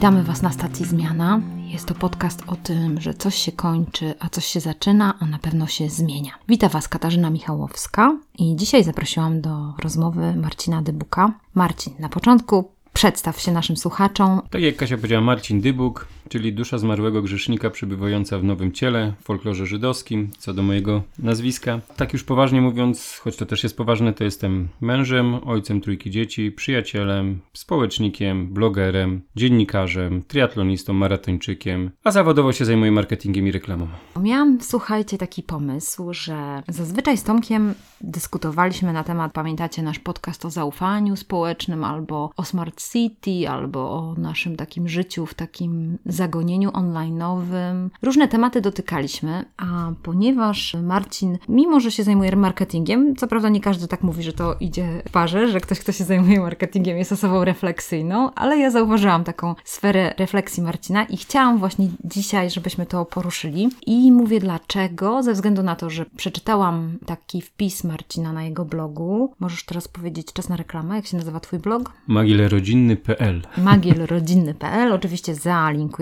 Witamy Was na stacji Zmiana. Jest to podcast o tym, że coś się kończy, a coś się zaczyna, a na pewno się zmienia. Witam Was Katarzyna Michałowska i dzisiaj zaprosiłam do rozmowy Marcina Dybuka. Marcin, na początku przedstaw się naszym słuchaczom. Tak jak Kasia powiedziała, Marcin Dybuk, czyli dusza zmarłego grzesznika przebywająca w nowym ciele w folklorze żydowskim, co do mojego nazwiska. Tak już poważnie mówiąc, choć to też jest poważne, to jestem mężem, ojcem trójki dzieci, przyjacielem, społecznikiem, blogerem, dziennikarzem, triatlonistą, maratończykiem, a zawodowo się zajmuję marketingiem i reklamą. Miałam, słuchajcie, taki pomysł, że zazwyczaj z Tomkiem dyskutowaliśmy na temat, pamiętacie nasz podcast o zaufaniu społecznym, albo o Smart City, albo o naszym takim życiu w takim zagonieniu online'owym. Różne tematy dotykaliśmy, a ponieważ Marcin, mimo że się zajmuje marketingiem, co prawda nie każdy tak mówi, że to idzie w parze, że ktoś, kto się zajmuje marketingiem jest osobą refleksyjną, ale ja zauważyłam taką sferę refleksji Marcina i chciałam właśnie dzisiaj, żebyśmy to poruszyli. I mówię dlaczego, ze względu na to, że przeczytałam taki wpis Marcina na jego blogu. Możesz teraz powiedzieć czas na reklamę, jak się nazywa Twój blog? Magielrodzinny.pl Magielrodzinny.pl, oczywiście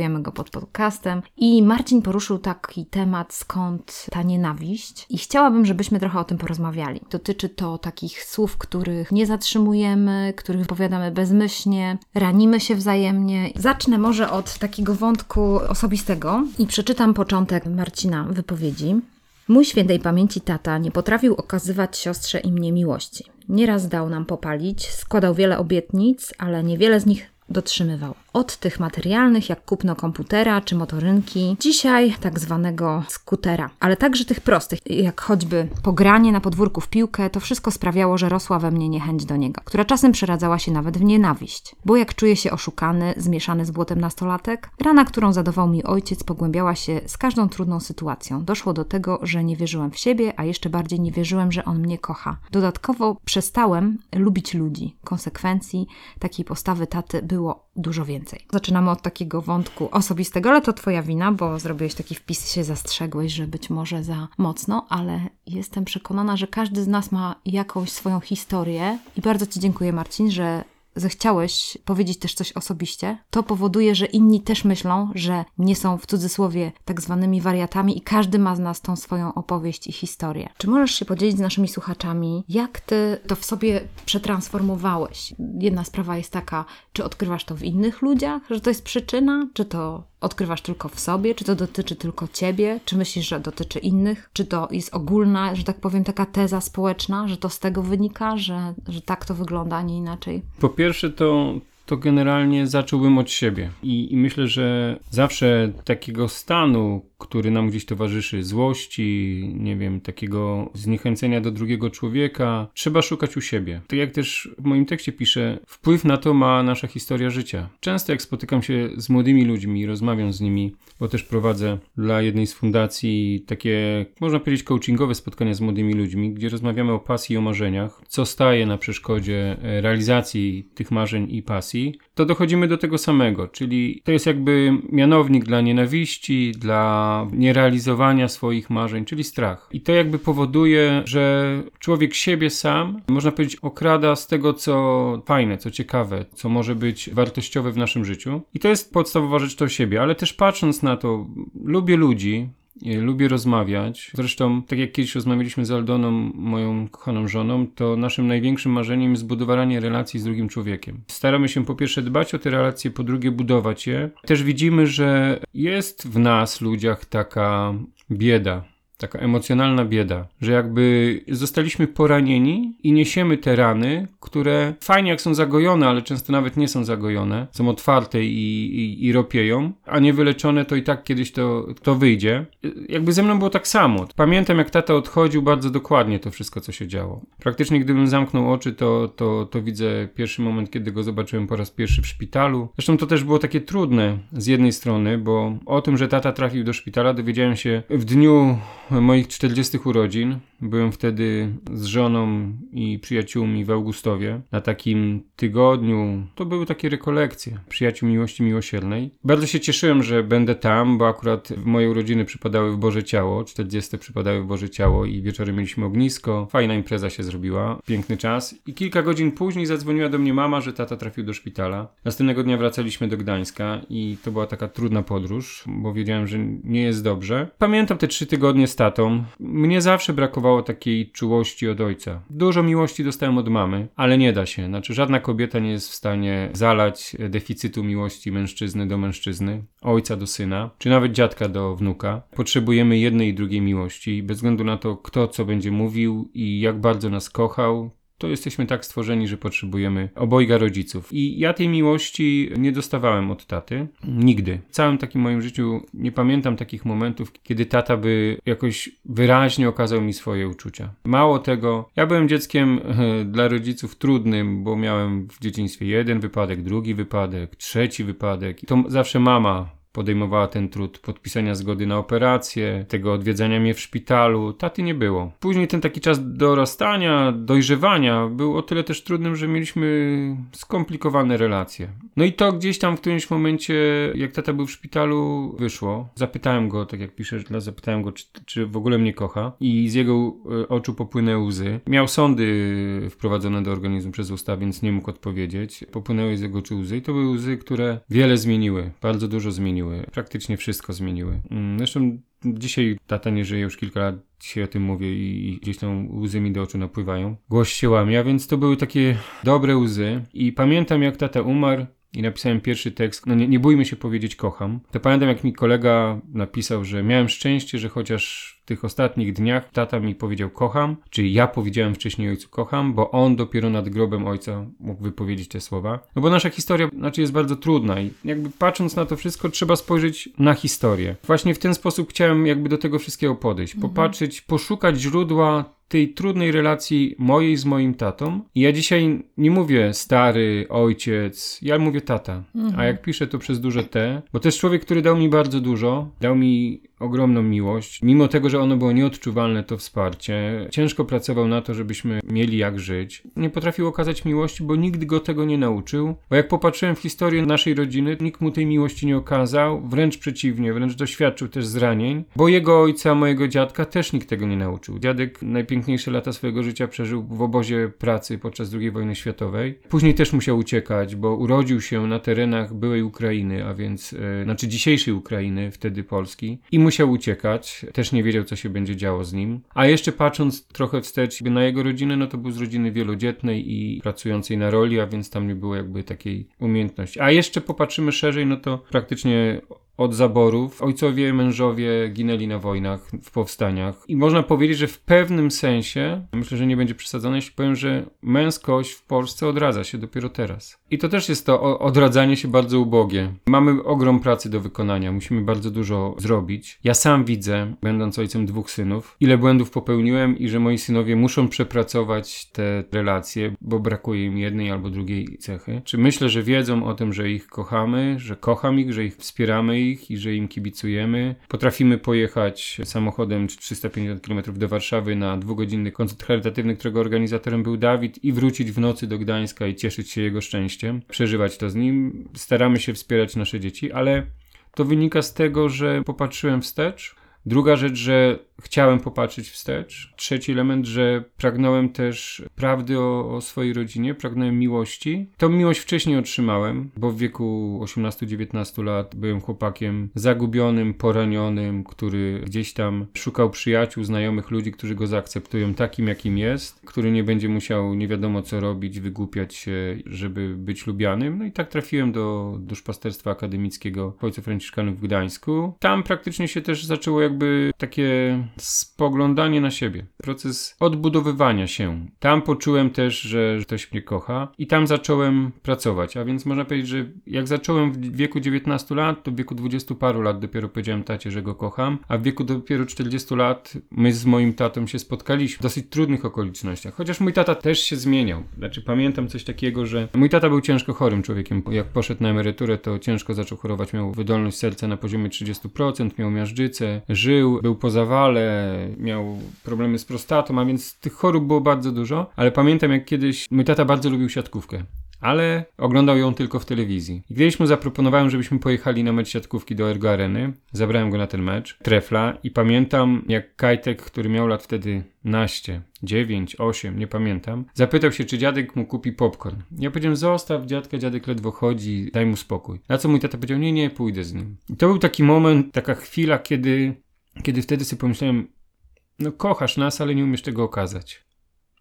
zalinkujemy go pod podcastem. I Marcin poruszył taki temat, skąd ta nienawiść. I chciałabym, żebyśmy trochę o tym porozmawiali. Dotyczy to takich słów, których nie zatrzymujemy, których wypowiadamy bezmyślnie, ranimy się wzajemnie. Zacznę może od takiego wątku osobistego i przeczytam początek Marcina wypowiedzi. Mój świętej pamięci tata nie potrafił okazywać siostrze i mnie miłości. Nieraz dał nam popalić, składał wiele obietnic, ale niewiele z nich dotrzymywał. Od tych materialnych, jak kupno komputera czy motorynki, dzisiaj tak zwanego skutera, ale także tych prostych, jak choćby pogranie na podwórku w piłkę, to wszystko sprawiało, że rosła we mnie niechęć do niego, która czasem przeradzała się nawet w nienawiść. Bo jak czuję się oszukany, zmieszany z błotem nastolatek, rana, którą zadawał mi ojciec, pogłębiała się z każdą trudną sytuacją. Doszło do tego, że nie wierzyłem w siebie, a jeszcze bardziej nie wierzyłem, że on mnie kocha. Dodatkowo przestałem lubić ludzi. Konsekwencji takiej postawy taty było dużo więcej. Zaczynamy od takiego wątku osobistego, ale to Twoja wina, bo zrobiłeś taki wpis, się zastrzegłeś, że być może za mocno, ale jestem przekonana, że każdy z nas ma jakąś swoją historię i bardzo Ci dziękuję, Marcin, że zechciałeś powiedzieć też coś osobiście, to powoduje, że inni też myślą, że nie są w cudzysłowie tak zwanymi wariatami i każdy ma z nas tą swoją opowieść i historię. Czy możesz się podzielić z naszymi słuchaczami, jak ty to w sobie przetransformowałeś? Jedna sprawa jest taka, czy odkrywasz to w innych ludziach, że to jest przyczyna, czy to odkrywasz tylko w sobie, czy to dotyczy tylko ciebie, czy myślisz, że dotyczy innych, czy to jest ogólna, że tak powiem, taka teza społeczna, że to z tego wynika, że, że tak to wygląda, a nie inaczej? Po pierwsze, to to generalnie zacząłbym od siebie. I, I, myślę, że zawsze takiego stanu, który nam gdzieś towarzyszy, złości, nie wiem, takiego zniechęcenia do drugiego człowieka, trzeba szukać u siebie. Tak jak też w moim tekście piszę, wpływ na to ma nasza historia życia. Często jak spotykam się z młodymi ludźmi, rozmawiam z nimi, bo też prowadzę dla jednej z fundacji takie, można powiedzieć, coachingowe spotkania z młodymi ludźmi, gdzie rozmawiamy o pasji i o marzeniach, co staje na przeszkodzie e, realizacji tych marzeń i pasji, to dochodzimy do tego samego, czyli to jest jakby mianownik dla nienawiści, dla nierealizowania swoich marzeń, czyli strach. I to jakby powoduje, że człowiek siebie sam, można powiedzieć, okrada z tego, co fajne, co ciekawe, co może być wartościowe w naszym życiu. I to jest podstawowa rzecz to siebie, ale też patrząc na to, lubię ludzi, Lubię rozmawiać. Zresztą, tak jak kiedyś rozmawialiśmy z Aldoną, moją kochaną żoną, to naszym największym marzeniem jest budowanie relacji z drugim człowiekiem. Staramy się po pierwsze dbać o te relacje, po drugie budować je. Też widzimy, że jest w nas, ludziach, taka bieda taka emocjonalna bieda, że jakby zostaliśmy poranieni i niesiemy te rany, które fajnie jak są zagojone, ale często nawet nie są zagojone, są otwarte i, i, i ropieją, a nie wyleczone to i tak kiedyś to, to wyjdzie. Jakby ze mną było tak samo. Pamiętam jak tata odchodził bardzo dokładnie to wszystko, co się działo. Praktycznie gdybym zamknął oczy, to, to, to widzę pierwszy moment, kiedy go zobaczyłem po raz pierwszy w szpitalu. Zresztą to też było takie trudne z jednej strony, bo o tym, że tata trafił do szpitala dowiedziałem się w dniu moich 40 urodzin. Byłem wtedy z żoną i przyjaciółmi w Augustowie na takim tygodniu. To były takie rekolekcje przyjaciół miłości miłosiernej. Bardzo się cieszyłem, że będę tam, bo akurat moje urodziny przypadały w Boże Ciało, 40 przypadały w Boże Ciało i wieczorem mieliśmy ognisko. Fajna impreza się zrobiła, piękny czas. I kilka godzin później zadzwoniła do mnie mama, że tata trafił do szpitala. Następnego dnia wracaliśmy do Gdańska i to była taka trudna podróż, bo wiedziałem, że nie jest dobrze. Pamiętam te trzy tygodnie z tatą. Mnie zawsze brakowało takiej czułości od ojca. Dużo miłości dostałem od mamy, ale nie da się. Znaczy, żadna kobieta nie jest w stanie zalać deficytu miłości mężczyzny do mężczyzny, ojca do syna, czy nawet dziadka do wnuka. Potrzebujemy jednej i drugiej miłości, bez względu na to, kto co będzie mówił i jak bardzo nas kochał, to jesteśmy tak stworzeni, że potrzebujemy obojga rodziców. I ja tej miłości nie dostawałem od taty. Nigdy. W całym takim moim życiu nie pamiętam takich momentów, kiedy tata by jakoś wyraźnie okazał mi swoje uczucia. Mało tego, ja byłem dzieckiem dla rodziców trudnym, bo miałem w dzieciństwie jeden wypadek, drugi wypadek, trzeci wypadek. To zawsze mama podejmowała ten trud podpisania zgody na operację, tego odwiedzania mnie w szpitalu. Taty nie było. Później ten taki czas dorastania, dojrzewania był o tyle też trudnym, że mieliśmy skomplikowane relacje. No i to gdzieś tam w którymś momencie, jak tata był w szpitalu, wyszło. Zapytałem go, tak jak piszesz, zapytałem go, czy, czy w ogóle mnie kocha i z jego e, oczu popłynęły łzy. Miał sądy wprowadzone do organizmu przez usta, więc nie mógł odpowiedzieć. Popłynęły z jego oczu łzy i to były łzy, które wiele zmieniły, bardzo dużo zmieniły zmieniły. Praktycznie wszystko zmieniły. Mm, zresztą dzisiaj tata nie żyje już kilka lat, dzisiaj o tym mówię i gdzieś tam łzy mi do oczu napływają. Głos się łamie, a więc to były takie dobre łzy. I pamiętam jak tata umarł, i napisałem pierwszy tekst, no nie, nie bójmy się powiedzieć kocham, to pamiętam jak mi kolega napisał, że miałem szczęście, że chociaż tych ostatnich dniach tata mi powiedział kocham, czyli ja powiedziałem wcześniej ojcu kocham, bo on dopiero nad grobem ojca mógł wypowiedzieć te słowa. No bo nasza historia znaczy jest bardzo trudna i jakby patrząc na to wszystko trzeba spojrzeć na historię. Właśnie w ten sposób chciałem jakby do tego wszystkiego podejść, mhm. popatrzeć, poszukać źródła tej trudnej relacji mojej z moim tatą. I ja dzisiaj nie mówię stary, ojciec, ja mówię tata. Mhm. A jak piszę to przez duże T, bo to jest człowiek, który dał mi bardzo dużo, dał mi ogromną miłość. Mimo tego, że ono było nieodczuwalne, to wsparcie. Ciężko pracował na to, żebyśmy mieli jak żyć. Nie potrafił okazać miłości, bo nigdy go tego nie nauczył. Bo jak popatrzyłem w historię naszej rodziny, nikt mu tej miłości nie okazał. Wręcz przeciwnie, wręcz doświadczył też zranień. Bo jego ojca, mojego dziadka też nikt tego nie nauczył. Dziadek najpiękniejsze lata swojego życia przeżył w obozie pracy podczas II wojny światowej. Później też musiał uciekać, bo urodził się na terenach byłej Ukrainy, a więc, e, znaczy dzisiejszej Ukrainy, wtedy Polski. I musiał uciekać, też nie wiedział, co się będzie działo z nim. A jeszcze patrząc trochę wstecz na jego rodzinę, no to był z rodziny wielodzietnej i pracującej na roli, a więc tam nie było jakby takiej umiejętności. A jeszcze popatrzymy szerzej, no to praktycznie od zaborów. Ojcowie, mężowie ginęli na wojnach, w powstaniach. I można powiedzieć, że w pewnym sensie, myślę, że nie będzie przesadzone, jeśli powiem, że męskość w Polsce odradza się dopiero teraz. I to też jest to odradzanie się bardzo ubogie. Mamy ogrom pracy do wykonania, musimy bardzo dużo zrobić. Ja sam widzę, będąc ojcem dwóch synów, ile błędów popełniłem i że moi synowie muszą przepracować te relacje, bo brakuje im jednej albo drugiej cechy. Czy myślę, że wiedzą o tym, że ich kochamy, że kocham ich, że ich wspieramy ich i że im kibicujemy. Potrafimy pojechać samochodem 350 km do Warszawy na dwugodzinny koncert charytatywny, którego organizatorem był Dawid i wrócić w nocy do Gdańska i cieszyć się jego szczęściem, przeżywać to z nim. Staramy się wspierać nasze dzieci, ale to wynika z tego, że popatrzyłem wstecz. Druga rzecz, że chciałem popatrzeć wstecz. Trzeci element, że pragnąłem też prawdy o, o, swojej rodzinie, pragnąłem miłości. Tą miłość wcześniej otrzymałem, bo w wieku 18-19 lat byłem chłopakiem zagubionym, poranionym, który gdzieś tam szukał przyjaciół, znajomych ludzi, którzy go zaakceptują takim, jakim jest, który nie będzie musiał nie wiadomo co robić, wygłupiać się, żeby być lubianym. No i tak trafiłem do duszpasterstwa akademickiego w Ojcu Franciszkanów w Gdańsku. Tam praktycznie się też zaczęło jakby takie spoglądanie na siebie, proces odbudowywania się. Tam poczułem też, że ktoś mnie kocha i tam zacząłem pracować. A więc można powiedzieć, że jak zacząłem w wieku 19 lat, to w wieku 20 paru lat dopiero powiedziałem tacie, że go kocham, a w wieku dopiero 40 lat my z moim tatą się spotkaliśmy w dosyć trudnych okolicznościach. Chociaż mój tata też się zmieniał. Znaczy pamiętam coś takiego, że mój tata był ciężko chorym człowiekiem. Jak poszedł na emeryturę, to ciężko zaczął chorować. Miał wydolność serca na poziomie 30%, miał miażdżycę, żył, był po zawale, miał problemy z prostatą, a więc tych chorób było bardzo dużo. Ale pamiętam, jak kiedyś mój tata bardzo lubił siatkówkę ale oglądał ją tylko w telewizji. I kiedyś mu zaproponowałem, żebyśmy pojechali na mecz siatkówki do Ergo Areny. Zabrałem go na ten mecz, trefla i pamiętam jak Kajtek, który miał lat wtedy naście, dziewięć, osiem, nie pamiętam, zapytał się, czy dziadek mu kupi popcorn. Ja powiedziałem, zostaw dziadka, dziadek ledwo chodzi, daj mu spokój. Na co mój tata powiedział, nie, nie, pójdę z nim. I to był taki moment, taka chwila, kiedy, kiedy wtedy sobie pomyślałem, no kochasz nas, ale nie umiesz tego okazać.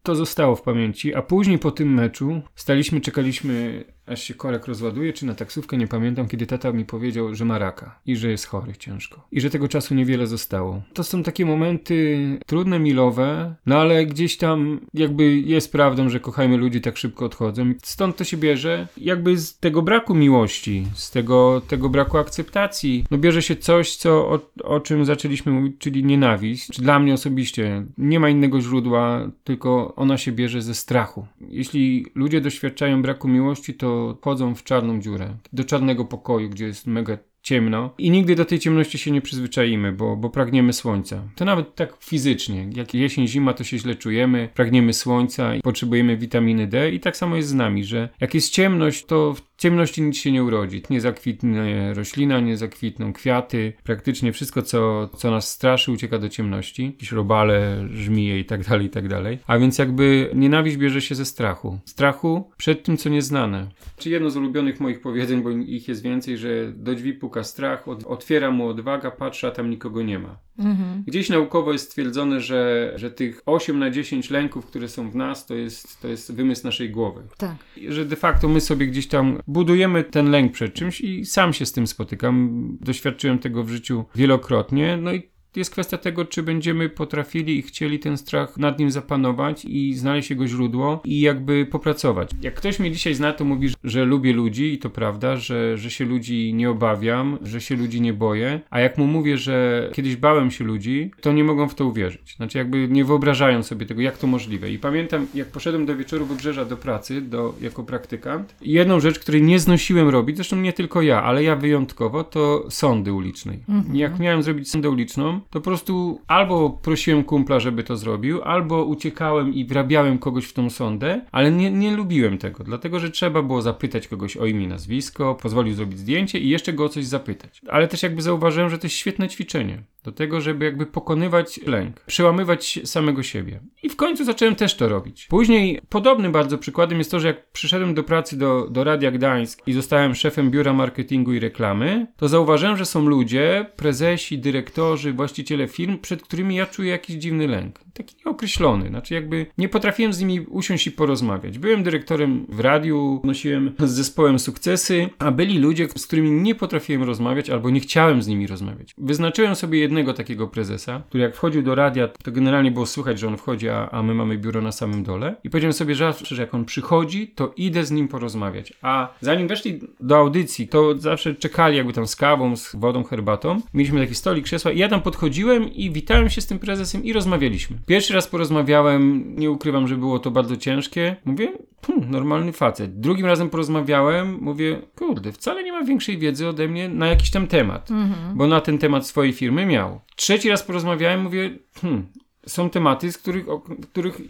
To zostało w pamięci, a później po tym meczu staliśmy, czekaliśmy aż się korek rozładuje, czy na taksówkę, nie pamiętam, kiedy tata mi powiedział, że ma raka i że jest chory ciężko. I że tego czasu niewiele zostało. To są takie momenty trudne, milowe, no ale gdzieś tam jakby jest prawdą, że kochajmy ludzi tak szybko odchodzą. Stąd to się bierze jakby z tego braku miłości, z tego, tego braku akceptacji. No bierze się coś, co, o, o czym zaczęliśmy mówić, czyli nienawiść. Dla mnie osobiście nie ma innego źródła, tylko ona się bierze ze strachu. Jeśli ludzie doświadczają braku miłości, to wchodzą w czarną dziurę, do czarnego pokoju, gdzie jest mega ciemno i nigdy do tej ciemności się nie przyzwyczaimy, bo, bo pragniemy słońca. To nawet tak fizycznie. Jak jesień, zima, to się źle czujemy, pragniemy słońca i potrzebujemy witaminy D i tak samo jest z nami, że jak jest ciemność, to ciemności nic się nie urodzi. Nie zakwitnie roślina, nie zakwitną kwiaty. Praktycznie wszystko, co, co nas straszy, ucieka do ciemności. Jakieś robale, żmije i tak dalej, i tak dalej. A więc jakby nienawiść bierze się ze strachu. Strachu przed tym, co nieznane. Czy jedno z ulubionych moich powiedzeń, bo ich jest więcej, że do drzwi puka strach, otwiera mu odwaga, patrzy, a tam nikogo nie ma. Mhm. Gdzieś naukowo jest stwierdzone, że, że tych 8 na 10 lęków, które są w nas, to jest, to jest wymysł naszej głowy. Tak. Że de facto my sobie gdzieś tam budujemy ten lęk przed czymś i sam się z tym spotykam. Doświadczyłem tego w życiu wielokrotnie. No i jest kwestia tego, czy będziemy potrafili i chcieli ten strach nad nim zapanować i znaleźć jego źródło i jakby popracować. Jak ktoś mnie dzisiaj zna, to mówi, że lubię ludzi i to prawda, że, że się ludzi nie obawiam, że się ludzi nie boję, a jak mu mówię, że kiedyś bałem się ludzi, to nie mogą w to uwierzyć. Znaczy jakby nie wyobrażają sobie tego, jak to możliwe. I pamiętam, jak poszedłem do wieczoru Wybrzeża do pracy, do, jako praktykant, jedną rzecz, której nie znosiłem robić, zresztą nie tylko ja, ale ja wyjątkowo, to sądy ulicznej. Mhm. Jak miałem zrobić sądę uliczną, to po prostu albo prosiłem kumpla, żeby to zrobił, albo uciekałem i wrabiałem kogoś w tą sondę, ale nie, nie lubiłem tego, dlatego że trzeba było zapytać kogoś o imię, nazwisko, pozwolił zrobić zdjęcie i jeszcze go o coś zapytać. Ale też jakby zauważyłem, że to jest świetne ćwiczenie do tego, żeby jakby pokonywać lęk, przełamywać samego siebie. I w końcu zacząłem też to robić. Później podobnym bardzo przykładem jest to, że jak przyszedłem do pracy do, do Radia Gdańsk i zostałem szefem biura marketingu i reklamy, to zauważyłem, że są ludzie, prezesi, dyrektorzy, właściciele firm, przed którymi ja czuję jakiś dziwny lęk taki nieokreślony. Znaczy jakby nie potrafiłem z nimi usiąść i porozmawiać. Byłem dyrektorem w radiu, nosiłem z zespołem sukcesy, a byli ludzie, z którymi nie potrafiłem rozmawiać albo nie chciałem z nimi rozmawiać. Wyznaczyłem sobie jednego takiego prezesa, który jak wchodził do radia, to generalnie było słychać, że on wchodzi, a, a my mamy biuro na samym dole. I powiedziałem sobie, że zawsze, że jak on przychodzi, to idę z nim porozmawiać. A zanim weszli do audycji, to zawsze czekali jakby tam z kawą, z wodą, herbatą. Mieliśmy taki stolik, krzesła i ja tam podchodziłem i witałem się z tym prezesem i rozmawialiśmy. Pierwszy raz porozmawiałem, nie ukrywam, że było to bardzo ciężkie. Mówię, hmm, normalny facet. Drugim razem porozmawiałem, mówię, kurde, wcale nie ma większej wiedzy ode mnie na jakiś tam temat, mhm. bo na ten temat swojej firmy miał. Trzeci raz porozmawiałem, mówię, hmm, są tematy, z których, o których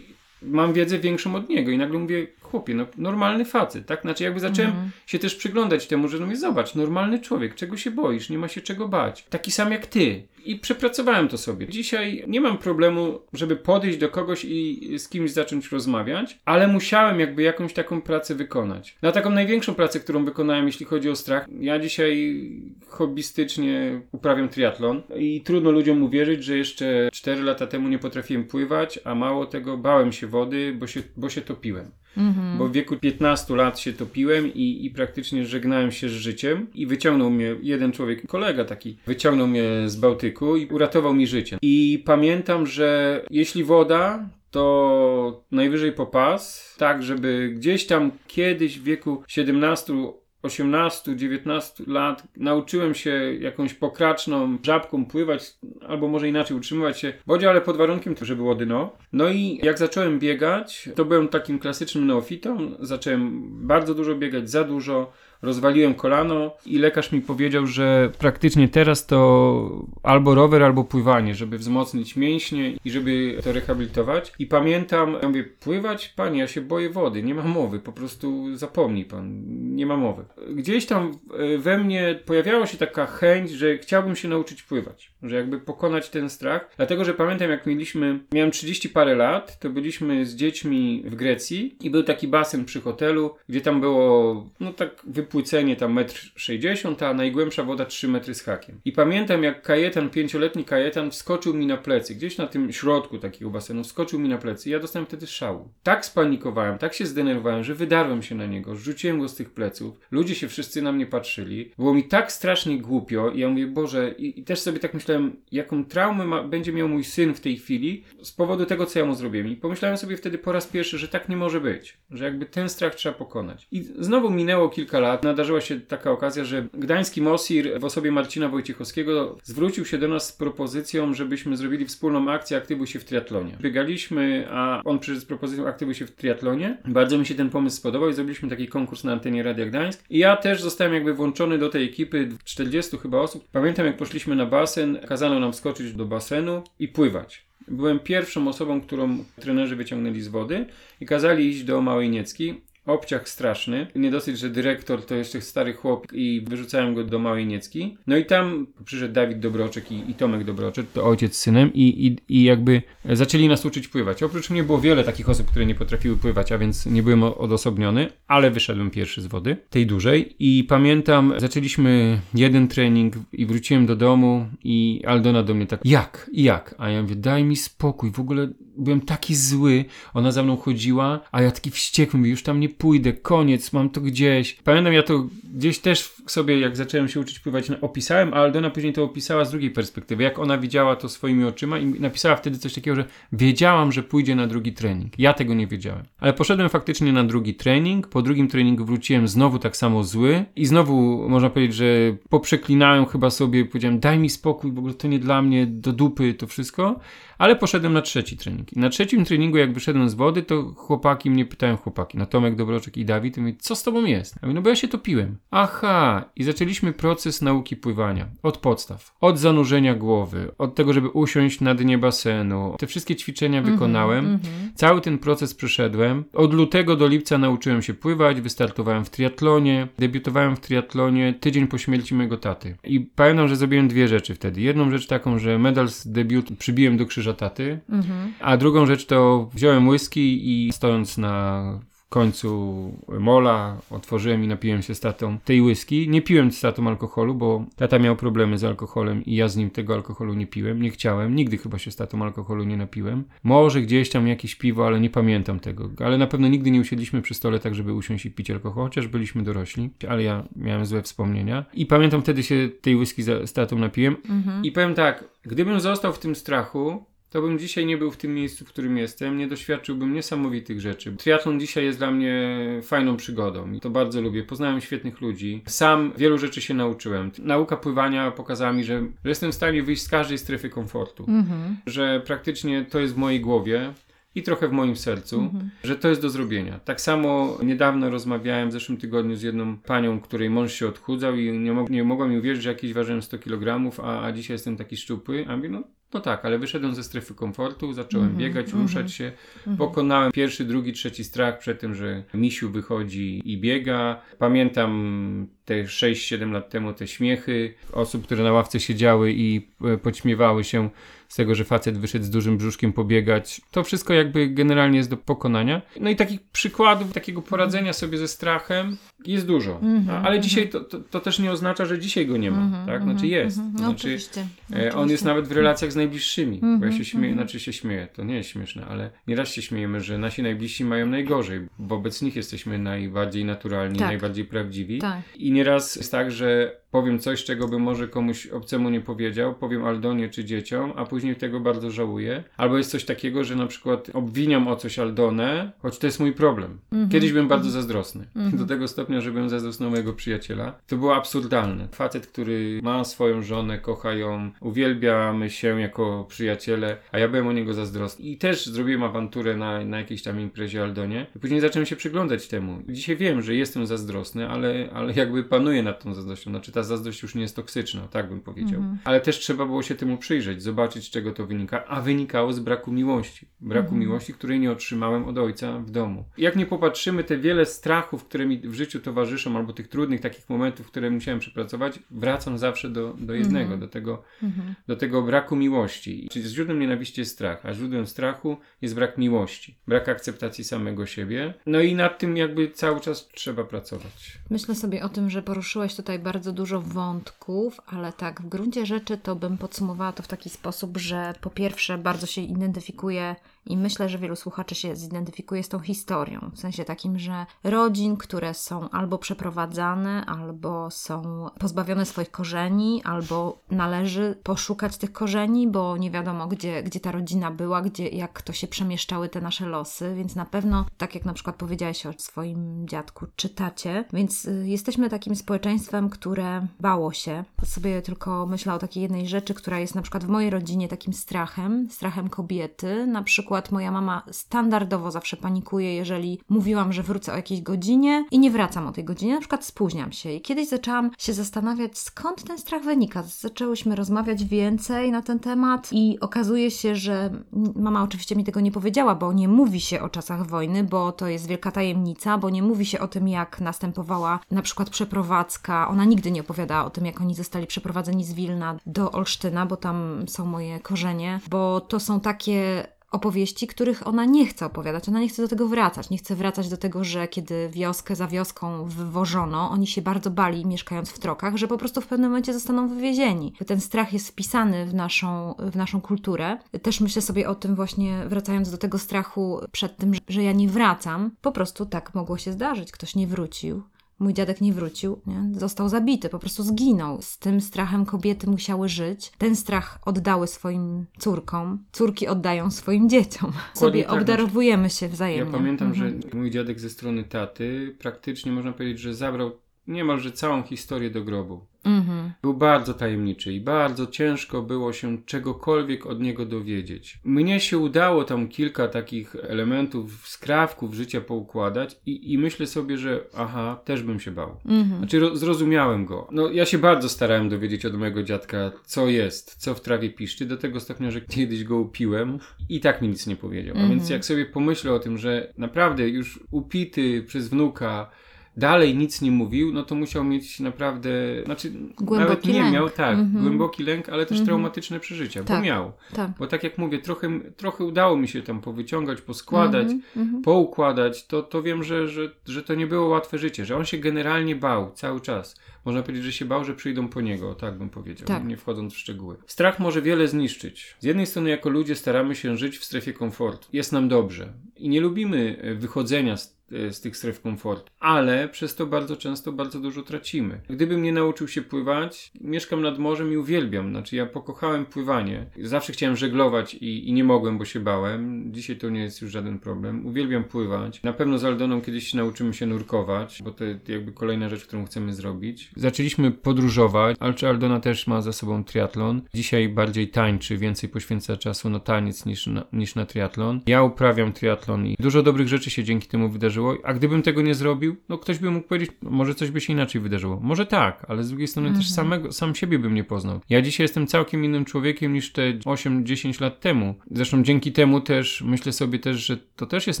mam wiedzę większą od niego i nagle mówię, chłopie, no, normalny facet, tak? Znaczy jakby zacząłem mhm. się też przyglądać temu, że no mnie zobacz, normalny człowiek, czego się boisz, nie ma się czego bać. Taki sam jak ty. I przepracowałem to sobie. Dzisiaj nie mam problemu, żeby podejść do kogoś i z kimś zacząć rozmawiać, ale musiałem jakby jakąś taką pracę wykonać. Na taką największą pracę, którą wykonałem, jeśli chodzi o strach, ja dzisiaj hobbystycznie uprawiam triatlon i trudno ludziom uwierzyć, że jeszcze 4 lata temu nie potrafiłem pływać, a mało tego bałem się wody, bo się, bo się topiłem. Mhm. Bo w wieku 15 lat się topiłem i, i praktycznie żegnałem się z życiem i wyciągnął mnie jeden człowiek, kolega taki, wyciągnął mnie z Bałtyku i uratował mi życie. I pamiętam, że jeśli woda, to najwyżej po pas, tak żeby gdzieś tam kiedyś w wieku 17 18-19 lat nauczyłem się jakąś pokraczną żabką pływać, albo może inaczej utrzymywać się w wodzie, ale pod warunkiem, żeby było dno. No i jak zacząłem biegać, to byłem takim klasycznym neofitą. Zacząłem bardzo dużo biegać, za dużo rozwaliłem kolano i lekarz mi powiedział, że praktycznie teraz to albo rower, albo pływanie, żeby wzmocnić mięśnie i żeby to rehabilitować. I pamiętam, ja mówię, pływać? Panie, ja się boję wody, nie ma mowy, po prostu zapomnij pan, nie ma mowy. Gdzieś tam e, we mnie pojawiała się taka chęć, że chciałbym się nauczyć pływać, że jakby pokonać ten strach, dlatego, że pamiętam jak mieliśmy, miałem 30 parę lat, to byliśmy z dziećmi w Grecji i był taki basen przy hotelu, gdzie tam było, no tak wypłycenie tam metr 60, a najgłębsza woda 3 metry z hakiem. I pamiętam jak Kajetan, pięcioletni Kajetan wskoczył mi na plecy, gdzieś na tym środku takiego basenu, wskoczył mi na plecy i ja dostałem wtedy szału. Tak spanikowałem, tak się zdenerwowałem, że wydarłem się na niego, rzuciłem go z tych pleców, ludzie się wszyscy na mnie patrzyli, było mi tak strasznie głupio i ja mówię, Boże, i, i też sobie tak myślałem, jaką traumę ma, będzie miał mój syn w tej chwili z powodu tego, co ja mu zrobiłem. I pomyślałem sobie wtedy po raz pierwszy, że tak nie może być, że jakby ten strach trzeba pokonać. I znowu minęło kilka lat, nadarzyła się taka okazja, że gdański Mosir w osobie Marcina Wojciechowskiego zwrócił się do nas z propozycją, żebyśmy zrobili wspólną akcję Aktywuj się w triatlonie. Biegaliśmy, a on przyszedł z propozycją Aktywuj się w triatlonie. Bardzo mi się ten pomysł spodobał i zrobiliśmy taki konkurs na antenie Radia Gdańsk. I ja też zostałem jakby włączony do tej ekipy, 40 chyba osób. Pamiętam jak poszliśmy na basen, kazano nam wskoczyć do basenu i pływać. Byłem pierwszą osobą, którą trenerzy wyciągnęli z wody i kazali iść do Małej Niecki. Obciach straszny. Nie dosyć, że dyrektor to jeszcze stary chłop i wyrzucałem go do Małej Niecki. No i tam przyszedł Dawid Dobroczek i, i Tomek Dobroczek, to ojciec z synem i, i, i jakby zaczęli nas uczyć pływać. Oprócz mnie było wiele takich osób, które nie potrafiły pływać, a więc nie byłem odosobniony, ale wyszedłem pierwszy z wody, tej dużej i pamiętam, zaczęliśmy jeden trening i wróciłem do domu i Aldona do mnie tak, jak? Jak? A ja mówię, daj mi spokój, w ogóle byłem taki zły, ona za mną chodziła, a ja taki wściekły, już tam nie pójdę, koniec, mam to gdzieś. Pamiętam, ja to gdzieś też sobie, jak zacząłem się uczyć pływać, opisałem, a Aldona później to opisała z drugiej perspektywy, jak ona widziała to swoimi oczyma i napisała wtedy coś takiego, że wiedziałam, że pójdzie na drugi trening. Ja tego nie wiedziałem. Ale poszedłem faktycznie na drugi trening, po drugim treningu wróciłem znowu tak samo zły i znowu można powiedzieć, że poprzeklinałem chyba sobie, powiedziałem, daj mi spokój, w ogóle to nie dla mnie, do dupy to wszystko. Ale poszedłem na trzeci trening. I na trzecim treningu, jak wyszedłem z wody, to chłopaki mnie pytają, chłopaki, no Tomek Dobroczek i Dawid, i mówię, co z tobą jest? Ja mówię, no bo ja się topiłem. Aha, i zaczęliśmy proces nauki pływania. Od podstaw. Od zanurzenia głowy, od tego, żeby usiąść na dnie basenu. Te wszystkie ćwiczenia Mhm, wykonałem. Cały ten proces przeszedłem. Od lutego do lipca nauczyłem się pływać, wystartowałem w triatlonie, debiutowałem w triatlonie tydzień po śmierci mojego taty. I pamiętam, że zrobiłem dwie rzeczy wtedy. Jedną rzecz taką, że medal z debiutu przybiłem do krzyża taty, Mhm. a drugą rzecz to wziąłem whisky i stojąc na końcu mola, otworzyłem i napiłem się z tatą tej whisky. Nie piłem z tatą alkoholu, bo tata miał problemy z alkoholem i ja z nim tego alkoholu nie piłem. Nie chciałem. Nigdy chyba się z tatą alkoholu nie napiłem. Może gdzieś tam jakieś piwo, ale nie pamiętam tego. Ale na pewno nigdy nie usiedliśmy przy stole tak, żeby usiąść i pić alkohol, chociaż byliśmy dorośli, ale ja miałem złe wspomnienia. I pamiętam wtedy się tej whisky z tatą napiłem. Mhm. I powiem tak, gdybym został w tym strachu, to bym dzisiaj nie był w tym miejscu, w którym jestem, nie doświadczyłbym niesamowitych rzeczy. Triatlon dzisiaj jest dla mnie fajną przygodą i to bardzo lubię. Poznałem świetnych ludzi. Sam wielu rzeczy się nauczyłem. Nauka pływania pokazała mi, że, że jestem w stanie wyjść z każdej strefy komfortu. Mhm. Że praktycznie to jest w mojej głowie i trochę w moim sercu, Mhm. że to jest do zrobienia. Tak samo niedawno rozmawiałem w zeszłym tygodniu z jedną panią, której mąż się odchudzał i nie, mog- nie mogła mi uwierzyć, że jakiś ważyłem 100 kg, a, a dzisiaj jestem taki szczupły. A mówię, no, no tak, ale wyszedłem ze strefy komfortu, zacząłem Mhm, biegać, mhm. ruszać się, pokonałem pierwszy, drugi, trzeci strach przed tym, że misiu wychodzi i biega. Pamiętam te 6-7 lat temu te śmiechy osób, które na ławce siedziały i e, podśmiewały się z tego, że facet wyszedł z dużym brzuszkiem pobiegać. To wszystko jakby generalnie jest do pokonania. No i takich przykładów takiego poradzenia sobie ze strachem jest dużo. Mhm, Ale dzisiaj to, to, to też nie oznacza, że dzisiaj go nie ma. Mhm, tak? mhm, Znaczy jest. mhm. No znaczy, oczywiście. E, On oczywiście. jest nawet w relacjach z najbliższymi. Bo ja Mhm, się śmieję, mhm. znaczy się śmieję, to nie jest śmieszne, ale nieraz się śmiejemy, że nasi najbliżsi mają najgorzej. Wobec nich jesteśmy najbardziej naturalni, Tak. najbardziej prawdziwi. Tak. I nieraz jest tak, że powiem coś, czego bym może komuś obcemu nie powiedział, powiem Aldonie czy dzieciom, a później tego bardzo żałuję. Albo jest coś takiego, że na przykład obwiniam o coś Aldonę, choć to jest mój problem. Mhm. Kiedyś byłem bardzo zazdrosny. Mhm. Do tego stopnia, że byłem zazdrosny o mojego przyjaciela. To było absurdalne. Facet, który ma swoją żonę, kocha ją, uwielbiamy się jako przyjaciele, a ja byłem o niego zazdrosny. I też zrobiłem awanturę na, na jakiejś tam imprezie Aldonie. I później zacząłem się przyglądać temu. Dzisiaj wiem, że jestem zazdrosny, ale, ale jakby panuję nad tą zazdrością. Znaczy ta zazdrość już nie jest toksyczna, tak bym powiedział. Mhm. Ale też trzeba było się temu przyjrzeć, zobaczyć z czego to wynika, a wynikało z braku miłości. Braku Mhm. miłości, której nie otrzymałem od ojca w domu. Jak nie popatrzymy, te wiele strachów, które mi w życiu towarzyszą, albo tych trudnych takich momentów, które musiałem przepracować, wracam zawsze do, do jednego, Mhm. do, tego, Mhm. do tego braku miłości. Czyli źródłem nienawiści jest strach, a źródłem strachu jest brak miłości, brak akceptacji samego siebie. No i nad tym jakby cały czas trzeba pracować. Myślę sobie o tym, że poruszyłeś tutaj bardzo dużo wątków, ale tak, w gruncie rzeczy to bym podsumowała to w taki sposób, że po pierwsze bardzo się identyfikuję i myślę, że wielu słuchaczy się zidentyfikuje z tą historią. W sensie takim, że rodzin, które są albo przeprowadzane, albo są pozbawione swoich korzeni, albo należy poszukać tych korzeni, bo nie wiadomo, gdzie, gdzie ta rodzina była, gdzie, jak to się przemieszczały te nasze losy, więc na pewno, tak jak na przykład powiedziałeś o swoim dziadku, czytacie, więc y, jesteśmy takim społeczeństwem, które bało się. Sobie tylko myślę o takiej jednej rzeczy, która jest na przykład w mojej rodzinie takim strachem, strachem kobiety. Na przykład moja mama standardowo zawsze panikuje, jeżeli mówiłam, że wrócę o jakiejś godzinie i nie wracam o tej godzinie, na przykład spóźniam się. I kiedyś zaczęłam się zastanawiać, skąd ten strach wynika. Zaczęłyśmy rozmawiać więcej na ten temat i okazuje się, że mama oczywiście mi tego nie powiedziała, bo nie mówi się o czasach wojny, bo to jest wielka tajemnica, bo nie mówi się o tym, jak następowała na przykład przeprowadzka. Ona nigdy nie opowiadała o tym, jak oni zostali przeprowadzeni z Wilna do Olsztyna, bo tam są moje korzenie, bo to są takie opowieści, których ona nie chce opowiadać. Ona nie chce do tego wracać. Nie chce wracać do tego, że kiedy wioskę za wioską wywożono, oni się bardzo bali, mieszkając w trokach, że po prostu w pewnym momencie zostaną wywiezieni. Ten strach jest wpisany w naszą, w naszą kulturę. Też myślę sobie o tym właśnie, wracając do tego strachu przed tym, że ja nie wracam. Po prostu tak mogło się zdarzyć. Ktoś nie wrócił. Mój dziadek nie wrócił, nie? został zabity, po prostu zginął. Z tym strachem kobiety musiały żyć. Ten strach oddały swoim córkom, córki oddają swoim dzieciom. Sobie tak, obdarowujemy się wzajemnie. Ja pamiętam, Mhm. że mój dziadek ze strony taty praktycznie można powiedzieć, że zabrał niemalże całą historię do grobu. Mhm. Był bardzo tajemniczy i bardzo ciężko było się czegokolwiek od niego dowiedzieć. Mnie się udało tam kilka takich elementów, skrawków życia poukładać i, i myślę sobie, że aha, też bym się bał. Mhm. Znaczy ro, zrozumiałem go. No ja się bardzo starałem dowiedzieć od mojego dziadka, co jest, co w trawie piszczy, do tego stopnia, że kiedyś go upiłem i tak mi nic nie powiedział. A Mhm. więc jak sobie pomyślę o tym, że naprawdę już upity przez wnuka dalej nic nie mówił, no to musiał mieć naprawdę, znaczy Głęboki nawet nie lęk. miał, tak, Mhm. głęboki lęk, ale też Mhm. traumatyczne przeżycia, Tak. bo miał. Tak. Bo tak jak mówię, trochę, trochę udało mi się tam powyciągać, poskładać, Mhm. Mhm. poukładać, to, to wiem, że, że, że to nie było łatwe życie, że on się generalnie bał cały czas. Można powiedzieć, że się bał, że przyjdą po niego, tak bym powiedział, Tak. nie wchodząc w szczegóły. Strach może wiele zniszczyć. Z jednej strony, jako ludzie staramy się żyć w strefie komfortu. Jest nam dobrze i nie lubimy e, wychodzenia z z tych stref komfortu, ale przez to bardzo często bardzo dużo tracimy. Gdybym nie nauczył się pływać, mieszkam nad morzem i uwielbiam, znaczy ja pokochałem pływanie. Zawsze chciałem żeglować i, i nie mogłem, bo się bałem. Dzisiaj to nie jest już żaden problem. Uwielbiam pływać. Na pewno z Aldoną kiedyś nauczymy się nurkować, bo to jakby kolejna rzecz, którą chcemy zrobić. Zaczęliśmy podróżować, ale czy Aldona też ma za sobą triatlon. Dzisiaj bardziej tańczy, więcej poświęca czasu na taniec niż na, niż na triatlon. Ja uprawiam triatlon i dużo dobrych rzeczy się dzięki temu wydarzyło, a gdybym tego nie zrobił, no ktoś by mógł powiedzieć, może coś by się inaczej wydarzyło. Może tak, ale z drugiej strony też samego, sam siebie bym nie poznał. Ja dzisiaj jestem całkiem innym człowiekiem niż te 8-10 lat temu. Zresztą dzięki temu też myślę sobie też, że to też jest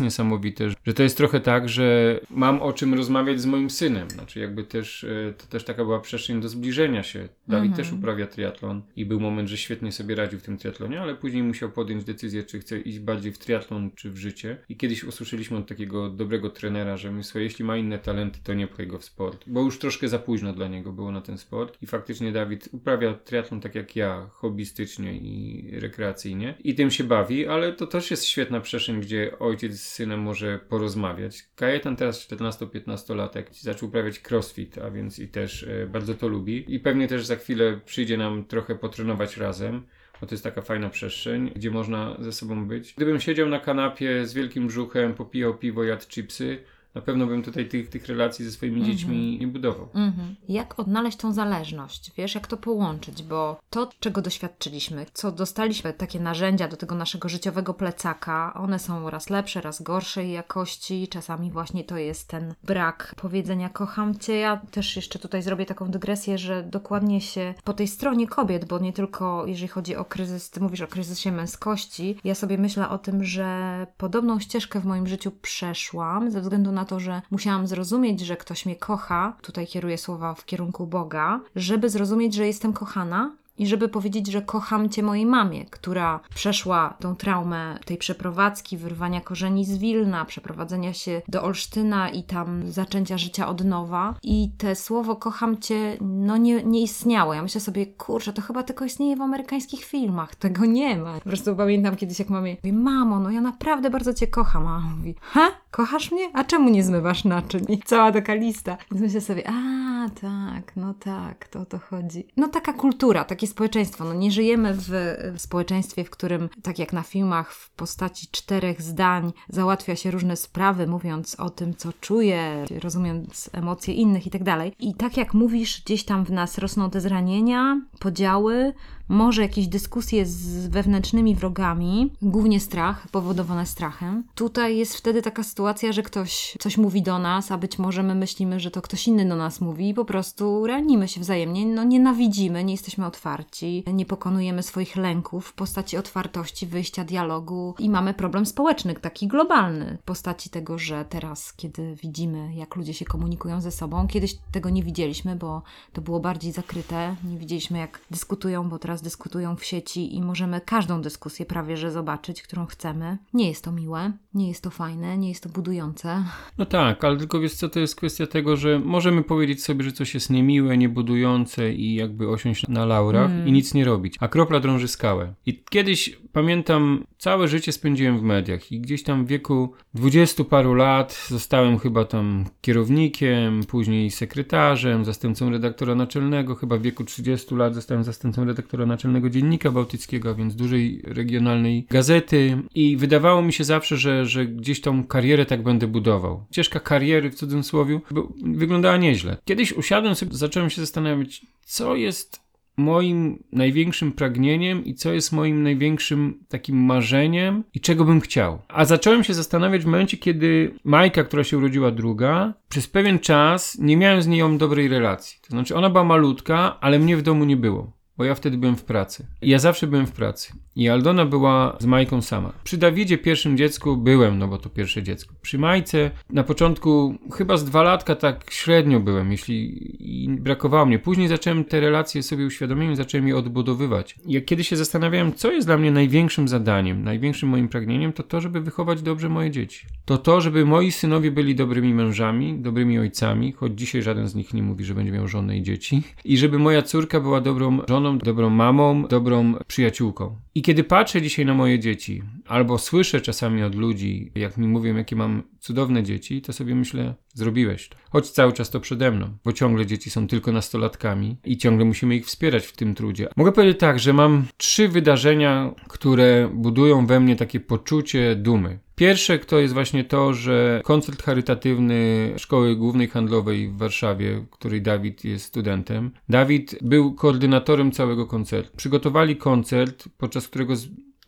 niesamowite, że to jest trochę tak, że mam o czym rozmawiać z moim synem. Znaczy jakby też, e, to też taka była przestrzeń do zbliżenia się. Dawid też uprawia triatlon i był moment, że świetnie sobie radził w tym triatlonie, ale później musiał podjąć decyzję, czy chce iść bardziej w triatlon, czy w życie. I kiedyś usłyszeliśmy od takiego dobrego mojego trenera, że słuchaj, jeśli ma inne talenty, to nie pchaj go w sport, bo już troszkę za późno dla niego było na ten sport i faktycznie Dawid uprawia triatlon tak jak ja, hobbystycznie i rekreacyjnie. I tym się bawi, ale to też jest świetna przestrzeń, gdzie ojciec z synem może porozmawiać. Kajetan teraz 14-15 latek zaczął uprawiać crossfit, a więc i też e, bardzo to lubi. I pewnie też za chwilę przyjdzie nam trochę potrenować razem bo to jest taka fajna przestrzeń, gdzie można ze sobą być. Gdybym siedział na kanapie z wielkim brzuchem, popijał piwo, jadł chipsy, na pewno bym tutaj tych, tych relacji ze swoimi Mhm. dziećmi nie budował. Mhm. Jak odnaleźć tą zależność? Wiesz, jak to połączyć? Bo to, czego doświadczyliśmy, co dostaliśmy, takie narzędzia do tego naszego życiowego plecaka, one są raz lepsze, raz gorszej jakości. Czasami właśnie to jest ten brak powiedzenia kocham cię. Ja też jeszcze tutaj zrobię taką dygresję, że dokładnie się po tej stronie kobiet, bo nie tylko jeżeli chodzi o kryzys, ty mówisz o kryzysie męskości, ja sobie myślę o tym, że podobną ścieżkę w moim życiu przeszłam ze względu na to, że musiałam zrozumieć, że ktoś mnie kocha, tutaj kieruję słowa w kierunku Boga, żeby zrozumieć, że jestem kochana. I żeby powiedzieć, że kocham cię mojej mamie, która przeszła tą traumę tej przeprowadzki, wyrwania korzeni z Wilna, przeprowadzenia się do Olsztyna i tam zaczęcia życia od nowa. I te słowo kocham cię, no nie, nie istniało. Ja myślę sobie, kurczę, to chyba tylko istnieje w amerykańskich filmach. Tego nie ma. Po prostu pamiętam kiedyś, jak mamie mówi, mamo, no ja naprawdę bardzo cię kocham. A mama mówi, ha? Kochasz mnie? A czemu nie zmywasz naczyń? I cała taka lista. Więc myślę sobie, a tak, no tak, to o to chodzi. No taka kultura, takie społeczeństwo. No nie żyjemy w, społeczeństwie, w którym, tak jak na filmach, w postaci czterech zdań załatwia się różne sprawy, mówiąc o tym, co czuje, rozumiejąc emocje innych i tak. I tak jak mówisz, gdzieś tam w nas rosną te zranienia, podziały, może jakieś dyskusje z wewnętrznymi wrogami, głównie strach, powodowane strachem. Tutaj jest wtedy taka sytuacja, że ktoś coś mówi do nas, a być może my myślimy, że to ktoś inny do nas mówi i po prostu ranimy się wzajemnie, no nienawidzimy, nie jesteśmy otwarci, nie pokonujemy swoich lęków w postaci otwartości, wyjścia, dialogu i mamy problem społeczny, taki globalny, w postaci tego, że teraz, kiedy widzimy, jak ludzie się komunikują ze sobą, kiedyś tego nie widzieliśmy, bo to było bardziej zakryte, nie widzieliśmy jak dyskutują, bo teraz dyskutują w sieci i możemy każdą dyskusję prawie że zobaczyć, którą chcemy. Nie jest to miłe, nie jest to fajne, nie jest to budujące. No tak, ale tylko wiesz co, to jest kwestia tego, że możemy powiedzieć sobie, że coś jest niemiłe, niebudujące i jakby osiąść na laurach Mm. i nic nie robić. A kropla drąży skałę. I kiedyś, pamiętam, całe życie spędziłem w mediach i gdzieś tam w wieku dwudziestu paru lat zostałem chyba tam kierownikiem, później sekretarzem, zastępcą redaktora naczelnego, chyba w wieku 30 lat zostałem zastępcą redaktora naczelnego Dziennika Bałtyckiego, więc dużej regionalnej gazety i wydawało mi się zawsze, że, że gdzieś tą karierę tak będę budował. Ścieżka kariery w cudzysłowie wyglądała nieźle. Kiedyś usiadłem sobie, zacząłem się zastanawiać, co jest moim największym pragnieniem i co jest moim największym takim marzeniem i czego bym chciał. A zacząłem się zastanawiać w momencie, kiedy Majka, która się urodziła druga, przez pewien czas nie miałem z nią dobrej relacji. To znaczy ona była malutka, ale mnie w domu nie było. Bo ja wtedy byłem w pracy. Ja zawsze byłem w pracy. I Aldona była z Majką sama. Przy Dawidzie pierwszym dziecku byłem, no bo to pierwsze dziecko. Przy Majce na początku chyba z dwa latka tak średnio byłem, jeśli i brakowało mnie. Później zacząłem te relacje sobie uświadomiłem, zacząłem je odbudowywać. Jak kiedy się zastanawiałem, co jest dla mnie największym zadaniem, największym moim pragnieniem, to to, żeby wychować dobrze moje dzieci. To to, żeby moi synowie byli dobrymi mężami, dobrymi ojcami, choć dzisiaj żaden z nich nie mówi, że będzie miał żonę i dzieci. I żeby moja córka była dobrą żoną, dobrą mamą, dobrą przyjaciółką. I kiedy patrzę dzisiaj na moje dzieci, albo słyszę czasami od ludzi, jak mi mówią, jakie mam cudowne dzieci, to sobie myślę, zrobiłeś to. Choć cały czas to przede mną, bo ciągle dzieci są tylko nastolatkami i ciągle musimy ich wspierać w tym trudzie. Mogę powiedzieć tak, że mam trzy wydarzenia, które budują we mnie takie poczucie dumy. Pierwsze to jest właśnie to, że koncert charytatywny Szkoły Głównej Handlowej w Warszawie, której Dawid jest studentem. Dawid był koordynatorem całego koncertu. Przygotowali koncert, podczas którego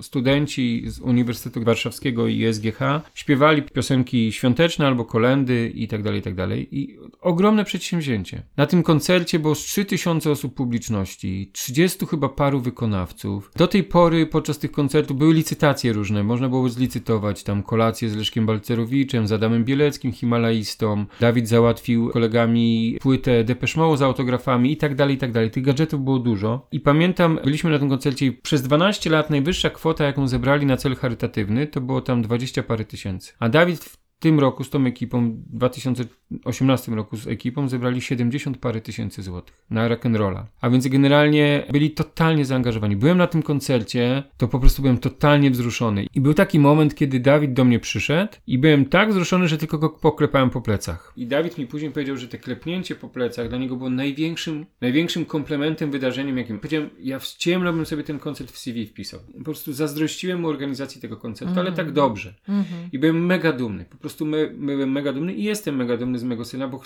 studenci z Uniwersytetu Warszawskiego i SGH śpiewali piosenki świąteczne albo kolendy i tak dalej, i tak. I ogromne przedsięwzięcie. Na tym koncercie było z 3000 osób publiczności, 30 chyba paru wykonawców. Do tej pory podczas tych koncertów były licytacje różne. Można było zlicytować tam kolację z Leszkiem Balcerowiczem, z Adamem Bieleckim, Himalaistą. Dawid załatwił kolegami płytę Depeche Mode z autografami i tak dalej, i dalej. Tych gadżetów było dużo. I pamiętam, byliśmy na tym koncercie i przez 12 lat najwyższa kwota, jaką zebrali na cel charytatywny, to było tam 20 parę tysięcy. A Dawid w tym roku z tą ekipą, w 2018 roku z ekipą zebrali 70 parę tysięcy złotych na rock'n'rolla. A więc generalnie byli totalnie zaangażowani. Byłem na tym koncercie, to po prostu byłem totalnie wzruszony. I był taki moment, kiedy Dawid do mnie przyszedł i byłem tak wzruszony, że tylko go poklepałem po plecach. I Dawid mi później powiedział, że te klepnięcie po plecach dla niego było największym, największym komplementem, wydarzeniem, jakim. Powiedziałem, ja w ciemno bym sobie ten koncert w CV wpisał. Po prostu zazdrościłem mu organizacji tego koncertu, ale tak dobrze. I byłem mega dumny. Po prostu my, byłem mega dumny i jestem mega dumny z mego syna, bo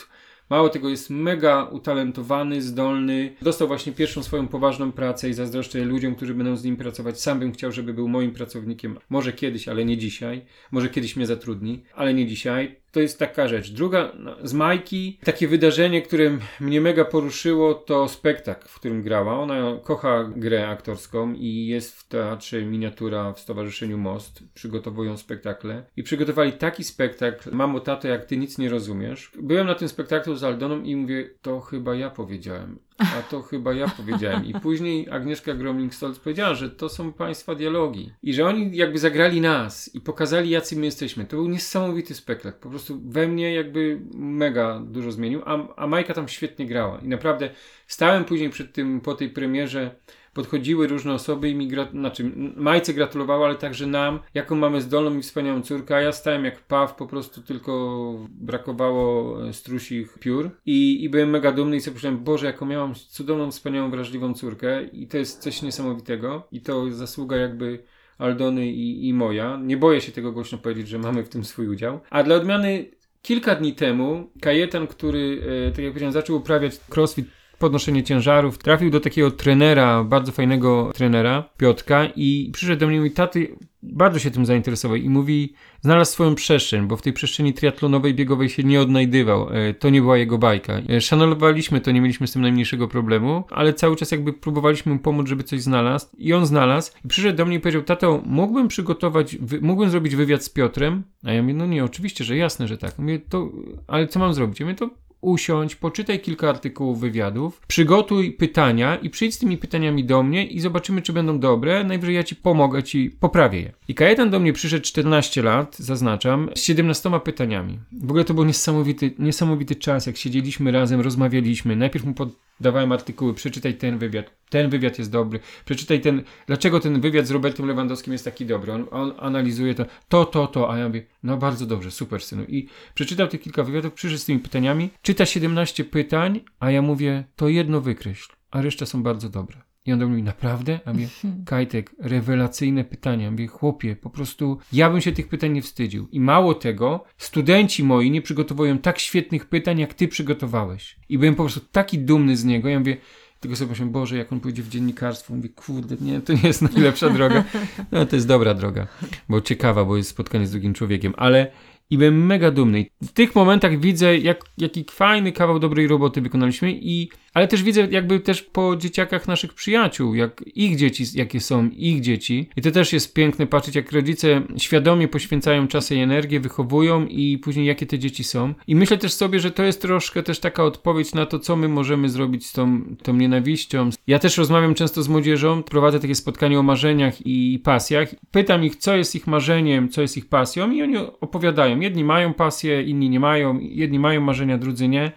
Mało tego, jest mega utalentowany, zdolny. Dostał właśnie pierwszą swoją poważną pracę i zazdroszczę ludziom, którzy będą z nim pracować. Sam bym chciał, żeby był moim pracownikiem. Może kiedyś, ale nie dzisiaj. Może kiedyś mnie zatrudni, ale nie dzisiaj. To jest taka rzecz. Druga, no, z Majki, takie wydarzenie, które mnie mega poruszyło, to spektakl, w którym grała. Ona kocha grę aktorską i jest w teatrze miniatura w Stowarzyszeniu Most. Przygotowują spektakle. I przygotowali taki spektakl, Mamo, tato, jak ty nic nie rozumiesz. Byłem na tym spektaklu z Aldoną i mówię, to chyba ja powiedziałem. A to chyba ja powiedziałem. I później Agnieszka Gromling-Stolz powiedziała, że to są państwa dialogi. I że oni jakby zagrali nas i pokazali, jacy my jesteśmy. To był niesamowity spektakl. Po prostu we mnie jakby mega dużo zmienił. A, a Majka tam świetnie grała. I naprawdę stałem później przed tym, po tej premierze podchodziły różne osoby i mi, gra, znaczy Majce gratulowały, ale także nam, jaką mamy zdolną i wspaniałą córkę, a ja stałem jak paw, po prostu tylko brakowało e, strusich piór i, i byłem mega dumny i sobie myślałem, Boże, jaką miałam cudowną, wspaniałą, wrażliwą córkę i to jest coś niesamowitego i to zasługa jakby Aldony i, i moja. Nie boję się tego głośno powiedzieć, że mamy w tym swój udział. A dla odmiany kilka dni temu Kajetan, który, e, tak jak powiedziałem, zaczął uprawiać crossfit podnoszenie ciężarów. Trafił do takiego trenera, bardzo fajnego trenera, Piotka i przyszedł do mnie i mówi, taty, bardzo się tym zainteresował i mówi, znalazł swoją przestrzeń, bo w tej przestrzeni triatlonowej, biegowej się nie odnajdywał. E, to nie była jego bajka. E, szanowaliśmy to, nie mieliśmy z tym najmniejszego problemu, ale cały czas jakby próbowaliśmy mu pomóc, żeby coś znalazł i on znalazł i przyszedł do mnie i powiedział, tato, mógłbym przygotować, mógłbym zrobić wywiad z Piotrem? A ja mówię, no nie, oczywiście, że jasne, że tak. Mówię, to, ale co mam zrobić? Ja mówię, to usiądź, poczytaj kilka artykułów wywiadów, przygotuj pytania i przyjdź z tymi pytaniami do mnie i zobaczymy, czy będą dobre. Najwyżej ja ci pomogę, ci poprawię je. I Kajetan do mnie przyszedł 14 lat, zaznaczam, z 17 pytaniami. W ogóle to był niesamowity, niesamowity czas, jak siedzieliśmy razem, rozmawialiśmy. Najpierw mu podawałem artykuły, przeczytaj ten wywiad, ten wywiad jest dobry, przeczytaj ten, dlaczego ten wywiad z Robertem Lewandowskim jest taki dobry. On, on analizuje to, to, to, to, a ja mówię, no bardzo dobrze, super synu. I przeczytał te kilka wywiadów, przyszedł z tymi pytaniami, czyta 17 pytań, a ja mówię, to jedno wykreśl, a reszta są bardzo dobre. I on do mnie mówi, naprawdę? A mnie, Kajtek, rewelacyjne pytania. Mówię, chłopie, po prostu ja bym się tych pytań nie wstydził. I mało tego, studenci moi nie przygotowują tak świetnych pytań, jak ty przygotowałeś. I byłem po prostu taki dumny z niego. Ja mówię, tylko sobie myślałem, Boże, jak on pójdzie w dziennikarstwo. Mówię, kurde, nie, to nie jest najlepsza droga. No, to jest dobra droga, bo ciekawa, bo jest spotkanie z drugim człowiekiem, ale i byłem mega dumny. W tych momentach widzę, jak, jaki fajny kawał dobrej roboty wykonaliśmy i ale też widzę jakby też po dzieciakach naszych przyjaciół, jak ich dzieci, jakie są ich dzieci. I to też jest piękne patrzeć, jak rodzice świadomie poświęcają czas i energię, wychowują i później jakie te dzieci są. I myślę też sobie, że to jest troszkę też taka odpowiedź na to, co my możemy zrobić z tą, tą nienawiścią. Ja też rozmawiam często z młodzieżą, prowadzę takie spotkanie o marzeniach i pasjach. Pytam ich, co jest ich marzeniem, co jest ich pasją i oni opowiadają. Jedni mają pasję, inni nie mają, jedni mają marzenia, drudzy nie.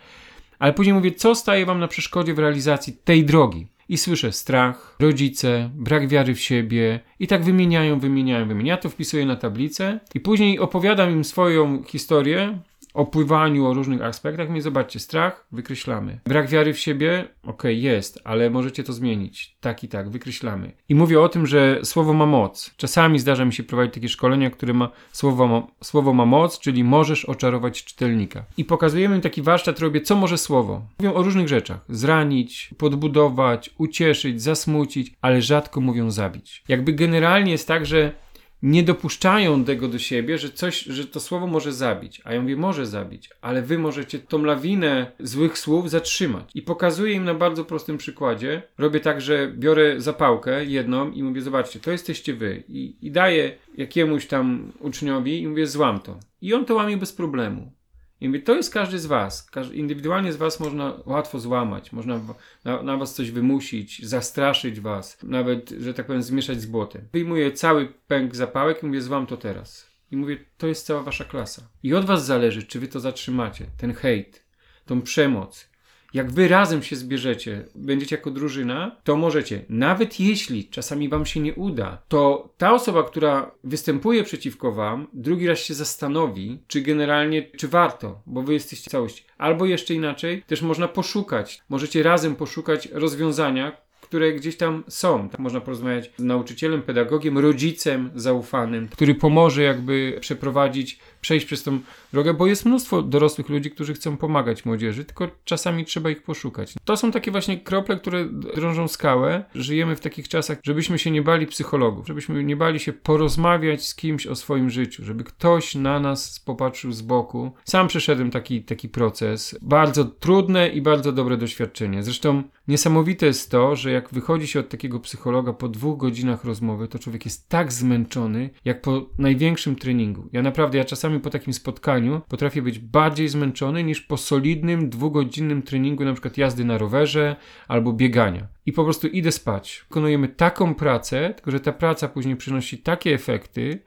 Ale później mówię, co staje wam na przeszkodzie w realizacji tej drogi? I słyszę strach, rodzice, brak wiary w siebie i tak wymieniają, wymieniają, wymieniają. Ja to wpisuję na tablicę i później opowiadam im swoją historię, o pływaniu, o różnych aspektach. Mnie zobaczcie, strach, wykreślamy. Brak wiary w siebie, okej, okay, jest, ale możecie to zmienić. Tak i tak, wykreślamy. I mówię o tym, że słowo ma moc. Czasami zdarza mi się prowadzić takie szkolenia, które ma słowo, ma, słowo ma moc, czyli możesz oczarować czytelnika. I pokazujemy im taki warsztat, robię, co może słowo. Mówią o różnych rzeczach. Zranić, podbudować, ucieszyć, zasmucić, ale rzadko mówią zabić. Jakby generalnie jest tak, że nie dopuszczają tego do siebie, że coś, że to słowo może zabić. A ja mówię, może zabić, ale wy możecie tą lawinę złych słów zatrzymać. I pokazuję im na bardzo prostym przykładzie. Robię tak, że biorę zapałkę jedną i mówię, zobaczcie, to jesteście wy. I, i daję jakiemuś tam uczniowi i mówię, złam to. I on to łamie bez problemu. I mówię, to jest każdy z was. Indywidualnie z was można łatwo złamać, można na, na, was coś wymusić, zastraszyć was, nawet, że tak powiem, zmieszać z błotem. Wyjmuję cały pęk zapałek i mówię, złam to teraz. I mówię, to jest cała wasza klasa. I od was zależy, czy wy to zatrzymacie, ten hejt, tą przemoc. Jak wy razem się zbierzecie, będziecie jako drużyna, to możecie. Nawet jeśli czasami wam się nie uda, to ta osoba, która występuje przeciwko wam, drugi raz się zastanowi, czy generalnie, czy warto, bo wy jesteście całość. Albo jeszcze inaczej, też można poszukać. Możecie razem poszukać rozwiązania, które gdzieś tam są. Tak można porozmawiać z nauczycielem, pedagogiem, rodzicem zaufanym, który pomoże jakby przeprowadzić, przejść przez tą drogę, bo jest mnóstwo dorosłych ludzi, którzy chcą pomagać młodzieży, tylko czasami trzeba ich poszukać. To są takie właśnie krople, które drążą skałę. Żyjemy w takich czasach, żebyśmy się nie bali psychologów, żebyśmy nie bali się porozmawiać z kimś o swoim życiu, żeby ktoś na nas popatrzył z boku. Sam przeszedłem taki, taki proces. Bardzo trudne i bardzo dobre doświadczenie. Zresztą niesamowite jest to, że jak wychodzi się od takiego psychologa po dwóch godzinach rozmowy, to człowiek jest tak zmęczony, jak po największym treningu. Ja naprawdę, ja czasami po takim spotkaniu potrafię być bardziej zmęczony niż po solidnym, dwugodzinnym treningu, na przykład jazdy na rowerze albo biegania. I po prostu idę spać. Wykonujemy taką pracę, tylko że ta praca później przynosi takie efekty,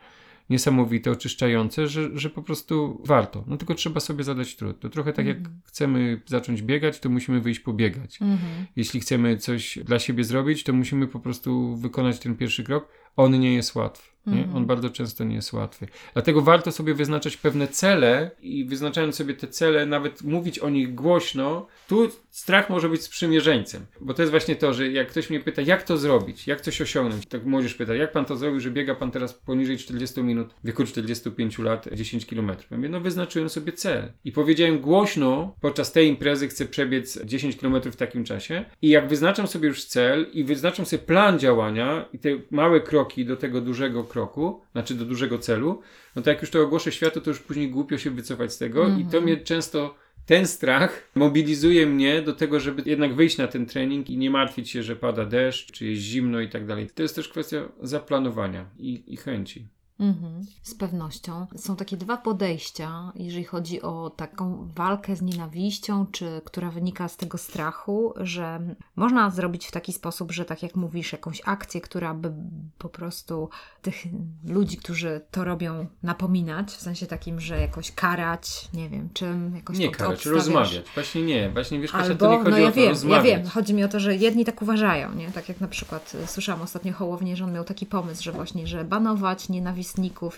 niesamowite, oczyszczające, że, że po prostu warto. No tylko trzeba sobie zadać trud. To trochę tak jak Mhm. chcemy zacząć biegać, to musimy wyjść pobiegać. Mhm. Jeśli chcemy coś dla siebie zrobić, to musimy po prostu wykonać ten pierwszy krok. On nie jest łatwy. Nie? Mhm. On bardzo często nie jest łatwy. Dlatego warto sobie wyznaczać pewne cele i wyznaczając sobie te cele, nawet mówić o nich głośno. Tu strach może być sprzymierzeńcem, bo to jest właśnie to, że jak ktoś mnie pyta, jak to zrobić, jak coś osiągnąć, tak młodzież pyta, jak pan to zrobił, że biega pan teraz poniżej 40 minut, w wieku 45 lat, 10 kilometrów. Ja mówię, no wyznaczyłem sobie cel i powiedziałem głośno, podczas tej imprezy chcę przebiec 10 kilometrów w takim czasie i jak wyznaczam sobie już cel i wyznaczam sobie plan działania i te małe kroki do tego dużego kroku, znaczy do dużego celu, no to jak już to ogłoszę światu, to już później głupio się wycofać z tego i to mnie często ten strach mobilizuje mnie do tego, żeby jednak wyjść na ten trening i nie martwić się, że pada deszcz, czy jest zimno i tak dalej. To jest też kwestia zaplanowania i, i chęci. Mhm. Z pewnością. Są takie dwa podejścia, jeżeli chodzi o taką walkę z nienawiścią, czy która wynika z tego strachu, że można zrobić w taki sposób, że tak jak mówisz, jakąś akcję, która by po prostu tych ludzi, którzy to robią, napominać, w sensie takim, że jakoś karać, nie wiem, czym, jakoś Nie karać, rozmawiać. Właśnie nie, właśnie wiesz, Kasia, Albo, to nie chodzi no ja o to wiem, ja rozmawiać. wiem, chodzi mi o to, że jedni tak uważają, nie? Tak jak na przykład y, słyszałam ostatnio Hołownię, że on miał taki pomysł, że właśnie, że banować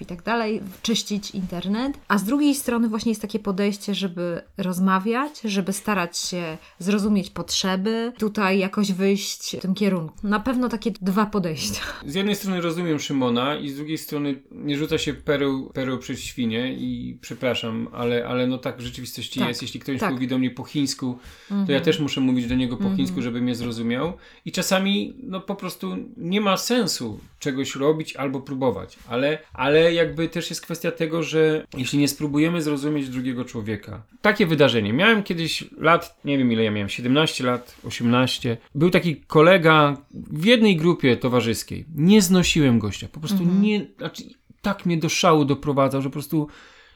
i tak dalej, czyścić internet, a z drugiej strony właśnie jest takie podejście, żeby rozmawiać, żeby starać się zrozumieć potrzeby, tutaj jakoś wyjść w tym kierunku. Na pewno takie dwa podejścia. Z jednej strony rozumiem Szymona i z drugiej strony nie rzuca się pereł, pereł przez świnie i przepraszam, ale, ale no tak w rzeczywistości Tak, jest. Jeśli ktoś tak. mówi do mnie po chińsku, to Mhm. ja też muszę mówić do niego po chińsku, żeby mnie zrozumiał. I czasami no po prostu nie ma sensu czegoś robić albo próbować. Ale, ale jakby też jest kwestia tego, że jeśli nie spróbujemy zrozumieć drugiego człowieka. Takie wydarzenie. Miałem kiedyś lat, nie wiem ile ja miałem, 17 lat, 18. Był taki kolega w jednej grupie towarzyskiej. Nie znosiłem gościa. Po prostu nie, znaczy tak mnie do szału doprowadzał, że po prostu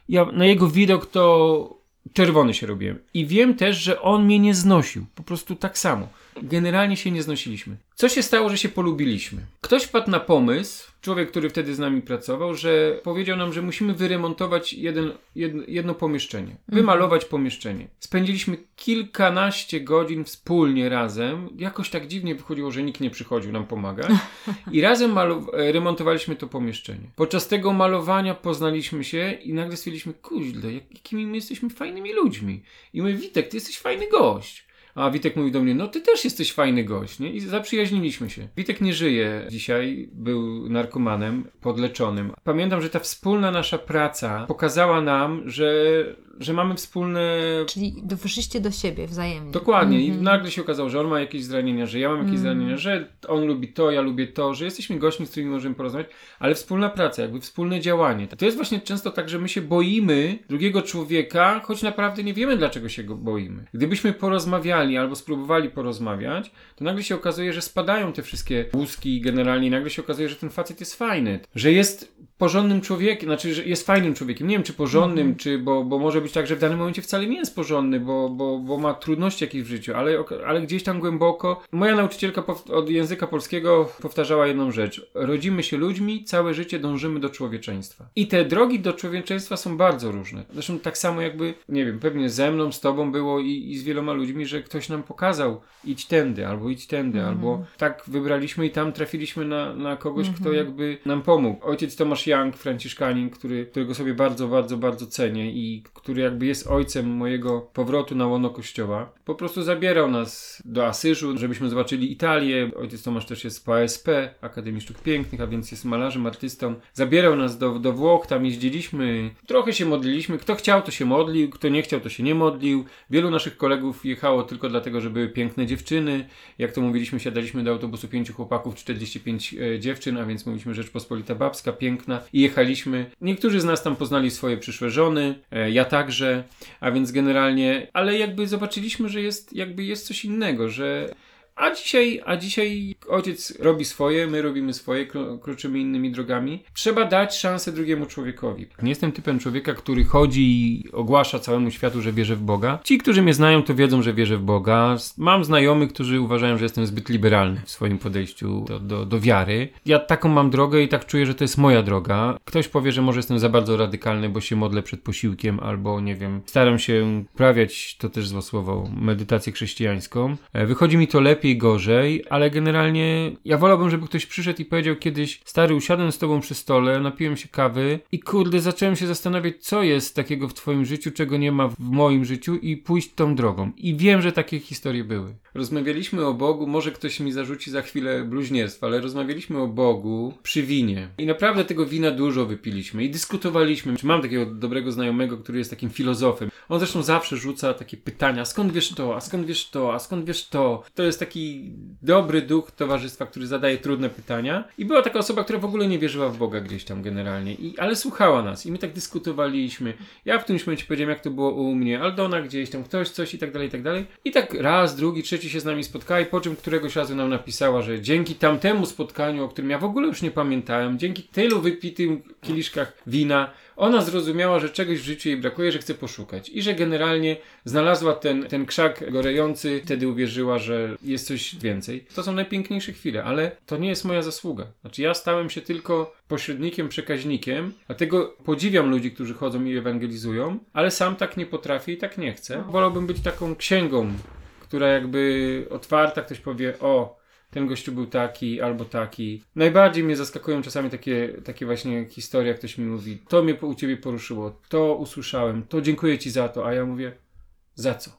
ja na jego widok to czerwony się robiłem. I wiem też, że on mnie nie znosił. Po prostu tak samo. Generalnie się nie znosiliśmy. Co się stało, że się polubiliśmy? Ktoś wpadł na pomysł, człowiek, który wtedy z nami pracował, że powiedział nam, że musimy wyremontować jeden, jedno, jedno pomieszczenie. Wymalować pomieszczenie. Spędziliśmy kilkanaście godzin wspólnie razem. Jakoś tak dziwnie wychodziło, że nikt nie przychodził nam pomagać. I razem malu- e, remontowaliśmy to pomieszczenie. Podczas tego malowania poznaliśmy się i nagle stwierdziliśmy, kuźle, jak, jakimi my jesteśmy fajnymi ludźmi. I mówię, Witek, ty jesteś fajny gość. A Witek mówi do mnie, no ty też jesteś fajny gość, nie? I zaprzyjaźniliśmy się. Witek nie żyje dzisiaj, był narkomanem, podleczonym. Pamiętam, że ta wspólna nasza praca pokazała nam, że, że mamy wspólne Czyli wyszliście do siebie wzajemnie. Dokładnie. Mhm. I nagle się okazało, że on ma jakieś zranienia, że ja mam jakieś zranienia, że on lubi to, ja lubię to, że jesteśmy gośćmi, z którymi możemy porozmawiać, ale wspólna praca, jakby wspólne działanie. To jest właśnie często tak, że my się boimy drugiego człowieka, choć naprawdę nie wiemy, dlaczego się go boimy. Gdybyśmy porozmawiali albo spróbowali porozmawiać, to nagle się okazuje, że spadają te wszystkie łuski i generalnie nagle się okazuje, że ten facet jest fajny, że jest porządnym człowiekiem, znaczy, że jest fajnym człowiekiem. Nie wiem, czy porządnym, Mhm. czy, bo, bo może być tak, że w danym momencie wcale nie jest porządny, bo, bo, bo ma trudności jakieś w życiu, ale, ale gdzieś tam głęboko. Moja nauczycielka od języka polskiego powtarzała jedną rzecz. Rodzimy się ludźmi, całe życie dążymy do człowieczeństwa. I te drogi do człowieczeństwa są bardzo różne. Zresztą tak samo jakby, nie wiem, pewnie ze mną, z tobą było i, i z wieloma ludźmi, że ktoś nam pokazał idź tędy, albo idź tędy, Mhm. albo tak wybraliśmy i tam trafiliśmy na, na kogoś, kto Mhm. jakby nam pomógł. Ojciec Tomasz Young, franciszkanin, który, którego sobie bardzo, bardzo, bardzo cenię i który jakby jest ojcem mojego powrotu na łono kościoła, po prostu zabierał nas do Asyżu, żebyśmy zobaczyli Italię. Ojciec Tomasz też jest po ASP, Akademii Sztuk Pięknych, a więc jest malarzem, artystą. Zabierał nas do, do Włoch, tam jeździliśmy, trochę się modliliśmy. Kto chciał, to się modlił, kto nie chciał, to się nie modlił. Wielu naszych kolegów jechało tylko dlatego, że były piękne dziewczyny. Jak to mówiliśmy, siadaliśmy do autobusu pięciu chłopaków, 45 e, dziewczyn, a więc mówiliśmy Rzeczpospolita Babska, piękna i jechaliśmy. Niektórzy z nas tam poznali swoje przyszłe żony, e, ja także, a więc generalnie, ale jakby zobaczyliśmy, że jest jakby jest coś innego, że a dzisiaj, a dzisiaj ojciec robi swoje, my robimy swoje, kro- kroczymy innymi drogami. Trzeba dać szansę drugiemu człowiekowi. Nie jestem typem człowieka, który chodzi i ogłasza całemu światu, że wierzy w Boga. Ci, którzy mnie znają, to wiedzą, że wierzę w Boga. Mam znajomych, którzy uważają, że jestem zbyt liberalny w swoim podejściu do, do, do wiary. Ja taką mam drogę i tak czuję, że to jest moja droga. Ktoś powie, że może jestem za bardzo radykalny, bo się modlę przed posiłkiem, albo nie wiem, staram się uprawiać, to też złe medytację chrześcijańską. E, Wychodzi mi to lepiej, gorzej, ale generalnie ja wolałbym, żeby ktoś przyszedł i powiedział kiedyś, stary, usiadłem z tobą przy stole, napiłem się kawy i kurde, zacząłem się zastanawiać, co jest takiego w twoim życiu, czego nie ma w moim życiu i pójść tą drogą. I wiem, że takie historie były. Rozmawialiśmy o Bogu, może ktoś mi zarzuci za chwilę bluźnierstwo, ale rozmawialiśmy o Bogu przy winie. I naprawdę tego wina dużo wypiliśmy i dyskutowaliśmy. Mam takiego dobrego znajomego, który jest takim filozofem. On zresztą zawsze rzuca takie pytania, skąd wiesz to, a skąd wiesz to, a skąd wiesz to. To jest taki dobry duch towarzystwa, który zadaje trudne pytania. I była taka osoba, która w ogóle nie wierzyła w Boga gdzieś tam generalnie, I, ale słuchała nas i my tak dyskutowaliśmy. Ja w którymś momencie powiedziałem, jak to było u mnie, Aldona gdzieś tam, ktoś coś i tak dalej, i tak dalej. I tak raz, drugi, trzeci się z nami spotkali, po czym któregoś razu nam napisała, że dzięki tamtemu spotkaniu, o którym ja w ogóle już nie pamiętałem, dzięki tylu wypitym kieliszkach wina, ona zrozumiała, że czegoś w życiu jej brakuje, że chce poszukać i że generalnie znalazła ten, ten krzak gorejący, wtedy uwierzyła, że jest coś więcej. To są najpiękniejsze chwile, ale to nie jest moja zasługa. Znaczy ja stałem się tylko pośrednikiem, przekaźnikiem, dlatego podziwiam ludzi, którzy chodzą i ewangelizują, ale sam tak nie potrafię i tak nie chcę. Wolałbym być taką księgą, która jakby otwarta, ktoś powie, o, ten gościu był taki albo taki. Najbardziej mnie zaskakują czasami takie, takie właśnie historie, jak ktoś mi mówi, to mnie u ciebie poruszyło, to usłyszałem, to dziękuję ci za to, a ja mówię, za co?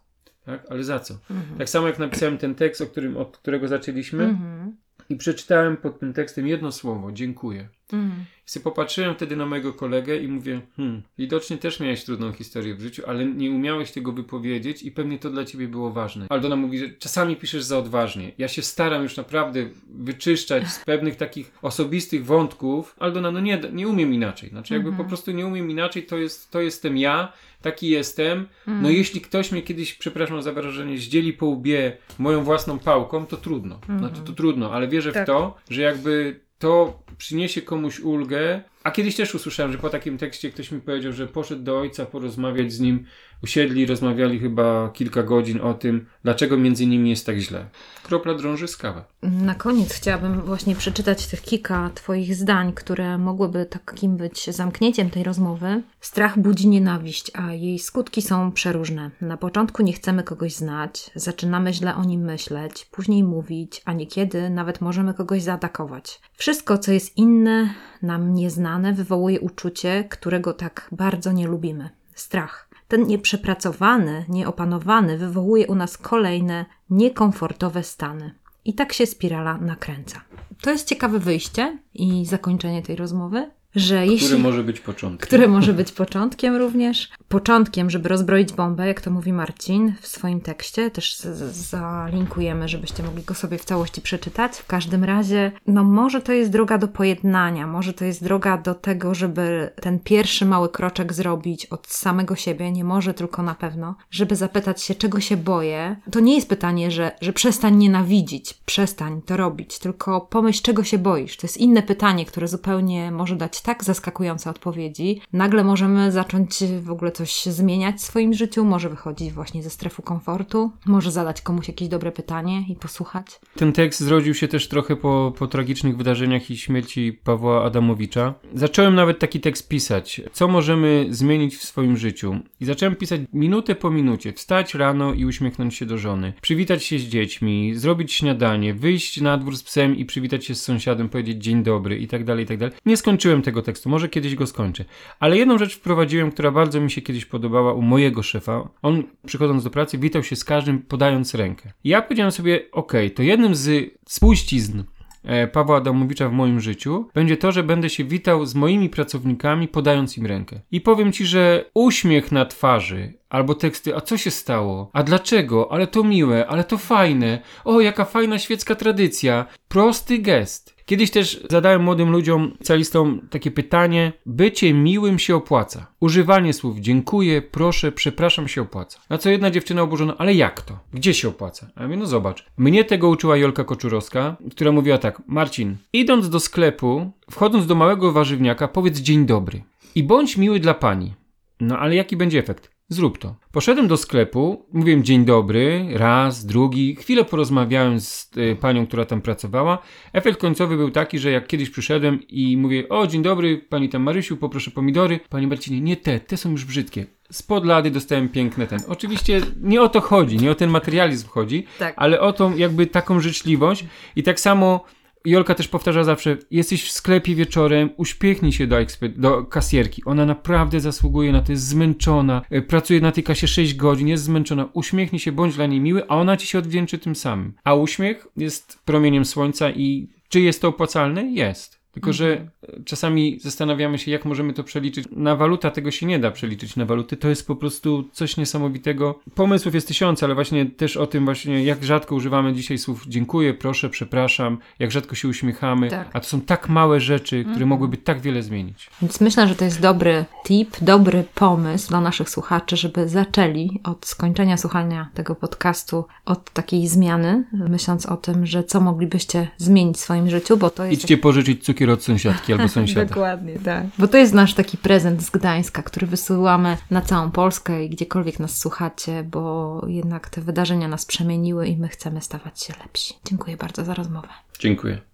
Tak? Ale za co? Tak samo jak napisałem ten tekst, o którym, od którego zaczęliśmy Mhm. i przeczytałem pod tym tekstem jedno słowo, dziękuję. Mhm. Sobie popatrzyłem wtedy na mojego kolegę i mówię, hmm, widocznie też miałeś trudną historię w życiu, ale nie umiałeś tego wypowiedzieć i pewnie to dla ciebie było ważne. Aldona mówi, że czasami piszesz za odważnie. Ja się staram już naprawdę wyczyszczać z pewnych takich osobistych wątków. Aldona, no nie, nie umiem inaczej. Znaczy jakby po prostu nie umiem inaczej, to, jest, to jestem ja, taki jestem. No jeśli ktoś mnie kiedyś, przepraszam za wyrażenie, zdzieli po łbie moją własną pałką, to trudno. Znaczy to trudno, ale wierzę Tak. w to, że jakby to przyniesie komuś ulgę. A kiedyś też usłyszałem, że po takim tekście ktoś mi powiedział, że poszedł do ojca porozmawiać z nim. Usiedli, rozmawiali chyba kilka godzin o tym, dlaczego między nimi jest tak źle. Kropla drąży skałę. Na koniec chciałabym właśnie przeczytać tych kilka Twoich zdań, które mogłyby takim być zamknięciem tej rozmowy. Strach budzi nienawiść, a jej skutki są przeróżne. Na początku nie chcemy kogoś znać, zaczynamy źle o nim myśleć, później mówić, a niekiedy nawet możemy kogoś zaatakować. Wszystko, co jest inne, nam nieznane, wywołuje uczucie, którego tak bardzo nie lubimy. Strach. Ten nieprzepracowany, nieopanowany wywołuje u nas kolejne niekomfortowe stany. I tak się spirala nakręca. To jest ciekawe wyjście i zakończenie tej rozmowy, że jeśli Który może być początkiem. które może być początkiem również. Początkiem, żeby rozbroić bombę, jak to mówi Marcin w swoim tekście. Też zalinkujemy, żebyście mogli go sobie w całości przeczytać. W każdym razie, no może to jest droga do pojednania, może to jest droga do tego, żeby ten pierwszy mały kroczek zrobić od samego siebie, nie może tylko na pewno, żeby zapytać się, czego się boję. To nie jest pytanie, że, że przestań nienawidzić, przestań to robić, tylko pomyśl, czego się boisz. To jest inne pytanie, które zupełnie może dać tak zaskakujące odpowiedzi. Nagle możemy zacząć w ogóle coś zmieniać w swoim życiu, może wychodzić właśnie ze strefy komfortu, może zadać komuś jakieś dobre pytanie i posłuchać. Ten tekst zrodził się też trochę po, po tragicznych wydarzeniach i śmierci Pawła Adamowicza. Zacząłem nawet taki tekst pisać. Co możemy zmienić w swoim życiu? I zacząłem pisać minutę po minucie. Wstać rano i uśmiechnąć się do żony. Przywitać się z dziećmi, zrobić śniadanie, wyjść na dwór z psem i przywitać się z sąsiadem, powiedzieć dzień dobry i tak dalej, i tak dalej. Nie skończyłem tego tekstu, może kiedyś go skończę. Ale jedną rzecz wprowadziłem, która bardzo mi się kiedyś podobała u mojego szefa. On przychodząc do pracy witał się z każdym podając rękę. Ja powiedziałem sobie, okej, to jednym z spuścizn e, Pawła Adamowicza w moim życiu będzie to, że będę się witał z moimi pracownikami, podając im rękę. I powiem ci, że uśmiech na twarzy, albo teksty, a co się stało? A dlaczego? Ale to miłe, ale to fajne. O, jaka fajna świecka tradycja. Prosty gest. Kiedyś też zadałem młodym ludziom, calistom takie pytanie: bycie miłym się opłaca. Używanie słów dziękuję, proszę, przepraszam się opłaca. Na co jedna dziewczyna oburzona, ale jak to? Gdzie się opłaca? A ja mówię, no zobacz. Mnie tego uczyła Jolka Koczurowska, która mówiła tak: Marcin, idąc do sklepu, wchodząc do małego warzywniaka, powiedz dzień dobry. I bądź miły dla pani. No ale jaki będzie efekt? Zrób to. Poszedłem do sklepu, mówiłem dzień dobry, raz, drugi, chwilę porozmawiałem z y, panią, która tam pracowała. Efekt końcowy był taki, że jak kiedyś przyszedłem i mówię, o dzień dobry, pani tam Marysiu, poproszę pomidory. Pani Marcinie, nie te, te są już brzydkie. Spod lady dostałem piękne ten. Oczywiście nie o to chodzi, nie o ten materializm chodzi, Tak. ale o tą jakby taką życzliwość i tak samo Jolka też powtarza zawsze, jesteś w sklepie wieczorem, uśmiechnij się do, ekspe- do kasjerki. Ona naprawdę zasługuje na to, jest zmęczona, e, pracuje na tej kasie 6 godzin, jest zmęczona. Uśmiechnij się, bądź dla niej miły, a ona ci się odwdzięczy tym samym. A uśmiech jest promieniem słońca i czy jest to opłacalne? Jest. Tylko, że e, czasami zastanawiamy się, jak możemy to przeliczyć. Na waluta tego się nie da przeliczyć na waluty. To jest po prostu coś niesamowitego. Pomysłów jest tysiące, ale właśnie też o tym właśnie, jak rzadko używamy dzisiaj słów dziękuję, proszę, przepraszam, jak rzadko się uśmiechamy. Tak. A to są tak małe rzeczy, które mogłyby tak wiele zmienić. Więc myślę, że to jest dobry tip, dobry pomysł dla naszych słuchaczy, żeby zaczęli od skończenia słuchania tego podcastu, od takiej zmiany, myśląc o tym, że co moglibyście zmienić w swoim życiu, bo to jest. Idźcie pożyczyć cukier od sąsiadki albo sąsiada. Dokładnie, tak. Bo to jest nasz taki prezent z Gdańska, który wysyłamy na całą Polskę i gdziekolwiek nas słuchacie, bo jednak te wydarzenia nas przemieniły i my chcemy stawać się lepsi. Dziękuję bardzo za rozmowę. Dziękuję.